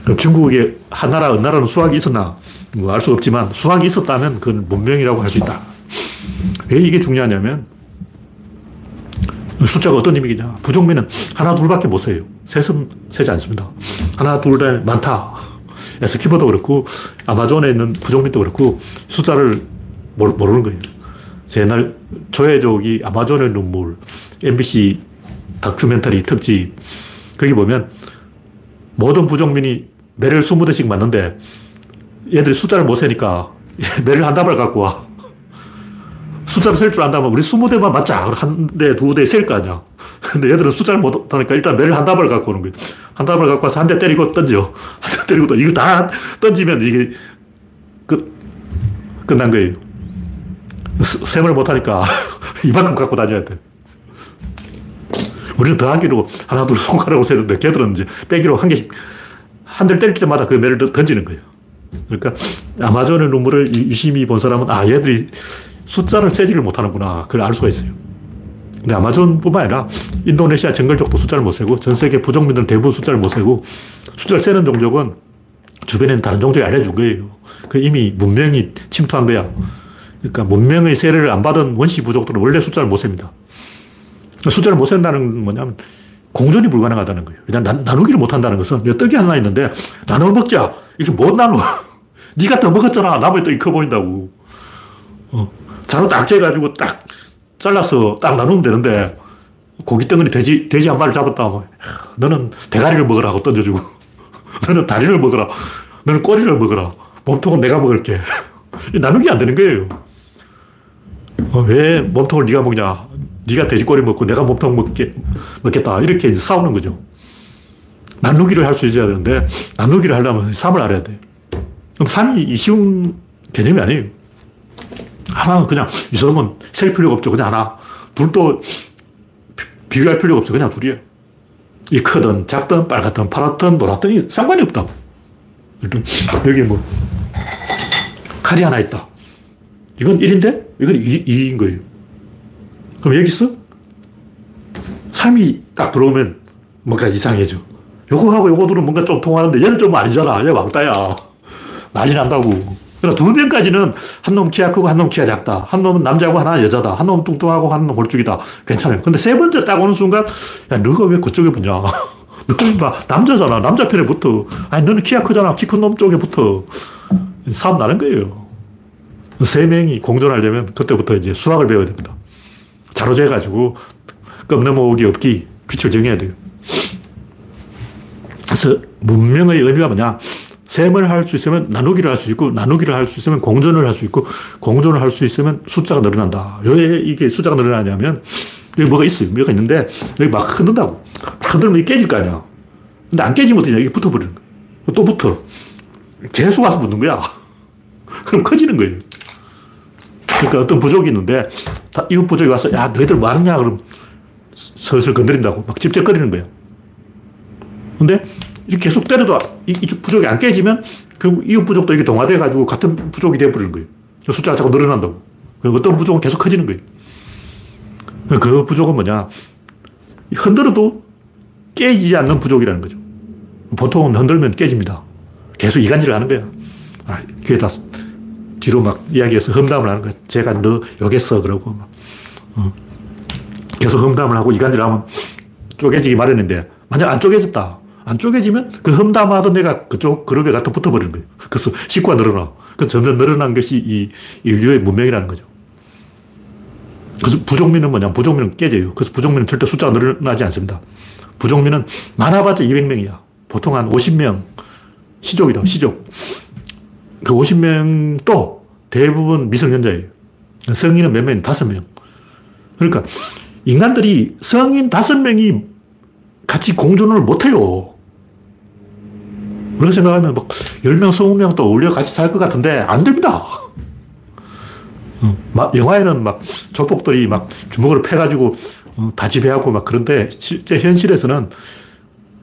그럼 중국에 하나라, 은 나라는 수학이 있었나? 뭐 알 수 없지만 수학이 있었다면 그건 문명이라고 할 수 있다. 왜 이게 중요하냐면 숫자가 어떤 의미냐. 부정미는 하나, 둘밖에 못 세요. 셋은 세지 않습니다. 하나, 둘, 많다. 에스키버도 그렇고, 아마존에 있는 부정민도 그렇고, 숫자를 모르는 거예요. 옛날 조회족이 아마존의 눈물, MBC 다큐멘터리 특집, 거기 보면 모든 부정민이 매를 20대씩 맞는데 얘들이 숫자를 못 세니까 매를 한 답을 갖고 와. 숫자를 셀 줄 안다면 우리 20대만 맞자. 한 대, 두 대 셀 거 아니야. 근데 얘들은 숫자를 못 하니까 일단 매를 한 답을 갖고 오는 거야. 한 답을 갖고 와서 한 대 때리고 던져. 한 대 때리고 또 이거 다 던지면 이게 끝, 끝난 거예요. 셈을 못 하니까 이만큼 갖고 다녀야 돼. 우리는 더하기로 하나, 둘 손가락으로 세는데 걔들은 이제 빼기로 한 개씩 한 대를 때릴 때마다 그 매를 던지는 거예요. 그러니까 아마존의 눈물을 유심히 본 사람은 아, 얘들이 숫자를 세지를 못하는구나. 그걸 알 수가 있어요. 근데 아마존뿐만 아니라 인도네시아 정글족도 숫자를 못 세고 전 세계 부족민들은 대부분 숫자를 못 세고 숫자를 세는 종족은 주변에는 다른 종족이 알려준 거예요. 그 이미 문명이 침투한 거야. 그러니까 문명의 세례를 안 받은 원시 부족들은 원래 숫자를 못 셉니다. 숫자를 못 센다는 뭐냐면 공존이 불가능하다는 거예요. 그냥 나누기를 못 한다는 것은 떡이 하나 있는데 나눠 먹자. 이게 못 나눠. 네가 더 먹었잖아. 나머지 떡이 커 보인다고. 어. 자로 딱 재가지고 딱 잘라서 딱 나누면 되는데 고기 덩어리 돼지, 돼지 한 마리 잡았다. 뭐. 너는 대가리를 먹으라 고 던져주고 너는 다리를 먹어라. 너는 꼬리를 먹어라. 몸통은 내가 먹을게. 나누기 안 되는 거예요. 어, 왜 몸통을 네가 먹냐? 네가 돼지꼬리 먹고 내가 몸통 먹게, 먹겠다. 이렇게 싸우는 거죠. 나누기를 할 수 있어야 되는데 나누기를 하려면 3을 알아야 돼. 그럼 3이 쉬운 개념이 아니에요. 하나는 그냥 이 사람은 셀 필요가 없죠. 그냥 하나. 둘도 비교할 필요가 없어. 그냥 둘이에요. 이 크든 작든 빨갛든 파랗든 노랗든 상관이 없다고. 여기 뭐 칼이 하나 있다. 이건 1인데 이건 2, 2인 거예요. 그럼 여기서 3이 딱 들어오면 뭔가 이상해져. 요거하고 요거들은 뭔가 좀 통하는데 얘는 좀 아니잖아. 얘 왕따야. 난리 난다고. 그러나 두 명까지는 한 놈 키가 크고 한 놈 키가 작다. 한 놈은 남자고 하나 여자다. 한 놈은 뚱뚱하고 한 놈은 홀쭉이다. 괜찮아요. 근데 세 번째 딱 오는 순간, 야, 너가 왜 그쪽에 붙냐? 너는 남자잖아. 남자 편에 붙어. 아니, 너는 키가 크잖아. 키 큰 놈 쪽에 붙어. 싸움 나는 거예요. 세 명이 공존하려면 그때부터 이제 수학을 배워야 됩니다. 자로 재가지고, 껌 넘어오기 없기, 빛을 정해야 돼요. 그래서 문명의 의미가 뭐냐? 셈을 할 수 있으면 나누기를 할 수 있고, 나누기를 할 수 있으면 공존을 할 수 있고, 공존을 할 수 있으면 숫자가 늘어난다. 왜 이게 숫자가 늘어나냐면, 여기 뭐가 있어요. 뭐가 있는데, 여기 막 흔든다고. 흔들면 이게 깨질 거 아니야. 근데 안 깨지면 어떠냐. 이게 붙어버리는 거야. 또 붙어. 계속 와서 붙는 거야. 그럼 커지는 거예요. 그러니까 어떤 부족이 있는데, 이웃 부족이 와서, 야, 너희들 뭐 하느냐? 그럼 슬슬 건드린다고. 막 찝쩍거리는 거야. 근데 이렇게 계속 때려도 이, 이 부족이 안 깨지면 결국 이웃 부족도 이게 동화돼 가지고 같은 부족이 되어버리는 거예요. 숫자가 자꾸 늘어난다고. 그리고 어떤 부족은 계속 커지는 거예요. 그 부족은 뭐냐. 흔들어도 깨지지 않는 부족이라는 거죠. 보통은 흔들면 깨집니다. 계속 이간질을 하는 거야. 아, 귀에다 뒤로 막 이야기해서 험담을 하는 거야. 제가 너 욕했어. 그러고 막. 어. 계속 험담을 하고 이간질을 하면 쪼개지기 마련인데 만약 안 쪼개졌다. 안 쪼개지면 그 험담하던 내가 그쪽 그룹에 갖다 붙어 버리는 거예요. 그래서 식구가 늘어나. 그래서 점점 늘어난 것이 이 인류의 문명이라는 거죠. 그래서 부족민은 뭐냐? 부족민은 깨져요. 그래서 부족민은 절대 숫자가 늘어나지 않습니다. 부족민은 많아봤자 200명이야. 보통 한 50명. 시족이다, 시족. 그 50명도 대부분 미성년자예요. 성인은 몇 명? 다섯 명. 그러니까 인간들이 성인 다섯 명이 같이 공존을 못해요. 우리가 생각하면 막 10명, 20명 또 어울려 같이 살 것 같은데 안 됩니다. 영화에는 막 조폭들이 막 주먹을 패가지고 어, 다 지배하고 막 그런데 실제 현실에서는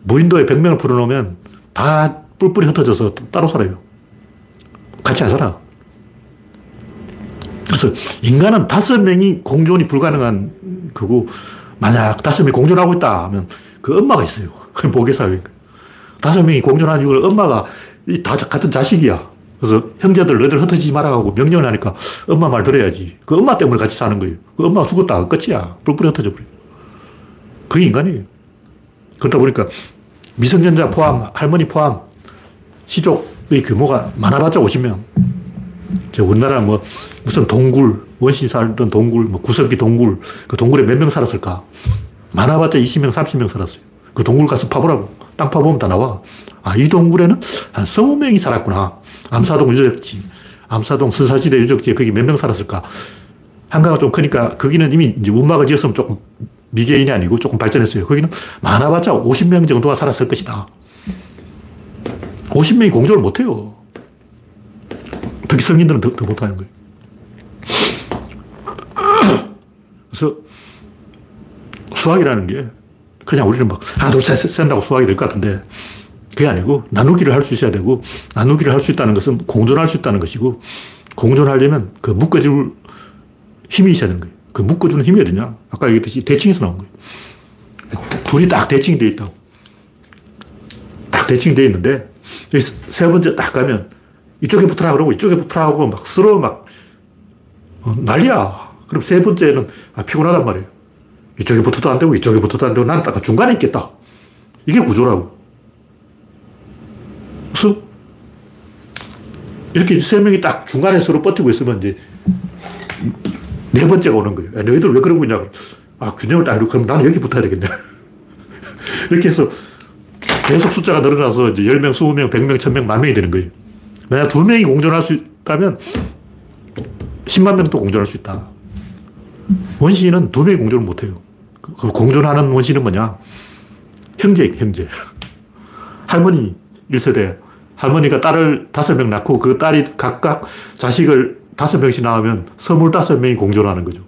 무인도에 100명을 풀어놓으면 다 뿔뿔이 흩어져서 따로 살아요. 같이 안 살아. 그래서 인간은 다섯 명이 공존이 불가능한 거고, 만약 다섯 명이 공존하고 있다 하면 그 엄마가 있어요. 모계사회. 다섯 명이 공존하는 이유를 엄마가 다 같은 자식이야. 그래서 형제들 너희들 흩어지지 말아가고 명령을 하니까 엄마 말 들어야지. 그 엄마 때문에 같이 사는 거예요. 그 엄마가 죽었다. 끝이야. 뿔뿔이 흩어져 버려. 그게 인간이에요. 그러다 보니까 미성년자 포함, 할머니 포함, 시족의 규모가 많아봤자 50명. 우리나라 뭐 무슨 동굴, 원시 살던 동굴, 뭐 구석기 동굴, 그 동굴에 몇 명 살았을까? 많아봤자 20명, 30명 살았어요. 그 동굴 가서 파보라고. 땅 파보면 다 나와. 아, 이 동굴에는 한 20명이 살았구나. 암사동 유적지, 암사동 선사시대 유적지에 거기 몇 명 살았을까? 한강가 좀 크니까 거기는 이미 이제 운막을 지었으면 조금 미개인이 아니고 조금 발전했어요. 거기는 많아봤자 50명 정도가 살았을 것이다. 50명이 공존을 못해요. 특히 성인들은 더, 더 못하는 거예요. 그래서 수학이라는 게 그냥 우리는 막 하나, 둘, 셋, 센다고 수학이 될 것 같은데 그게 아니고 나누기를 할 수 있어야 되고 나누기를 할 수 있다는 것은 공존할 수 있다는 것이고 공존하려면 그 묶어줄 힘이 있어야 되는 거예요. 그 묶어주는 힘이 어디냐? 아까 얘기했듯이 대칭에서 나온 거예요. 둘이 딱 대칭이 되어 있다고. 딱 대칭이 되어 있는데 세 번째 딱 가면 이쪽에 붙으라 그러고 이쪽에 붙으라 하고 막 서로 막 어, 난리야. 그럼 세 번째는 아, 피곤하단 말이에요. 이쪽에 붙어도 안 되고 이쪽에 붙어도 안 되고 난 딱 중간에 있겠다. 이게 구조라고. 그래서 이렇게 세 명이 딱 중간에 서로 버티고 있으면 이제 네 번째가 오는 거예요. 야, 너희들 왜 그러고 있냐. 아, 균형을 딱 이렇게 그럼 나는 여기 붙어야 되겠네. 이렇게 해서 계속 숫자가 늘어나서 이제 10명, 20명, 100명, 1000명, 만 명이 되는 거예요. 만약 두 명이 공존할 수 있다면 10만 명도 공존할 수 있다. 원시인은 두 명이 공존을 못 해요. 그 공존하는 원시는 뭐냐? 형제, 형제. 할머니 1세대. 할머니가 딸을 다섯 명 낳고 그 딸이 각각 자식을 다섯 명씩 낳으면 스물다섯 명이 공존하는 거죠.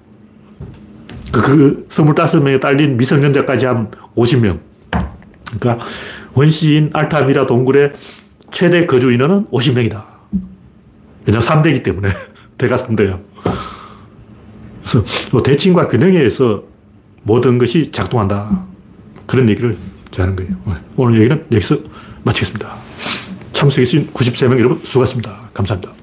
그, 그 스물다섯 명이 딸린 미성년자까지 하면 50명. 그러니까 원시인 알타미라 동굴의 최대 거주 인원은 50명이다. 왜냐면 3대이기 때문에. 대가 3대야. 그래서 뭐 대칭과 균형에 의해서 모든 것이 작동한다. 그런 얘기를 하는 거예요. 오늘 얘기는 여기서 마치겠습니다. 참석해주신 93명 여러분 수고하셨습니다. 감사합니다.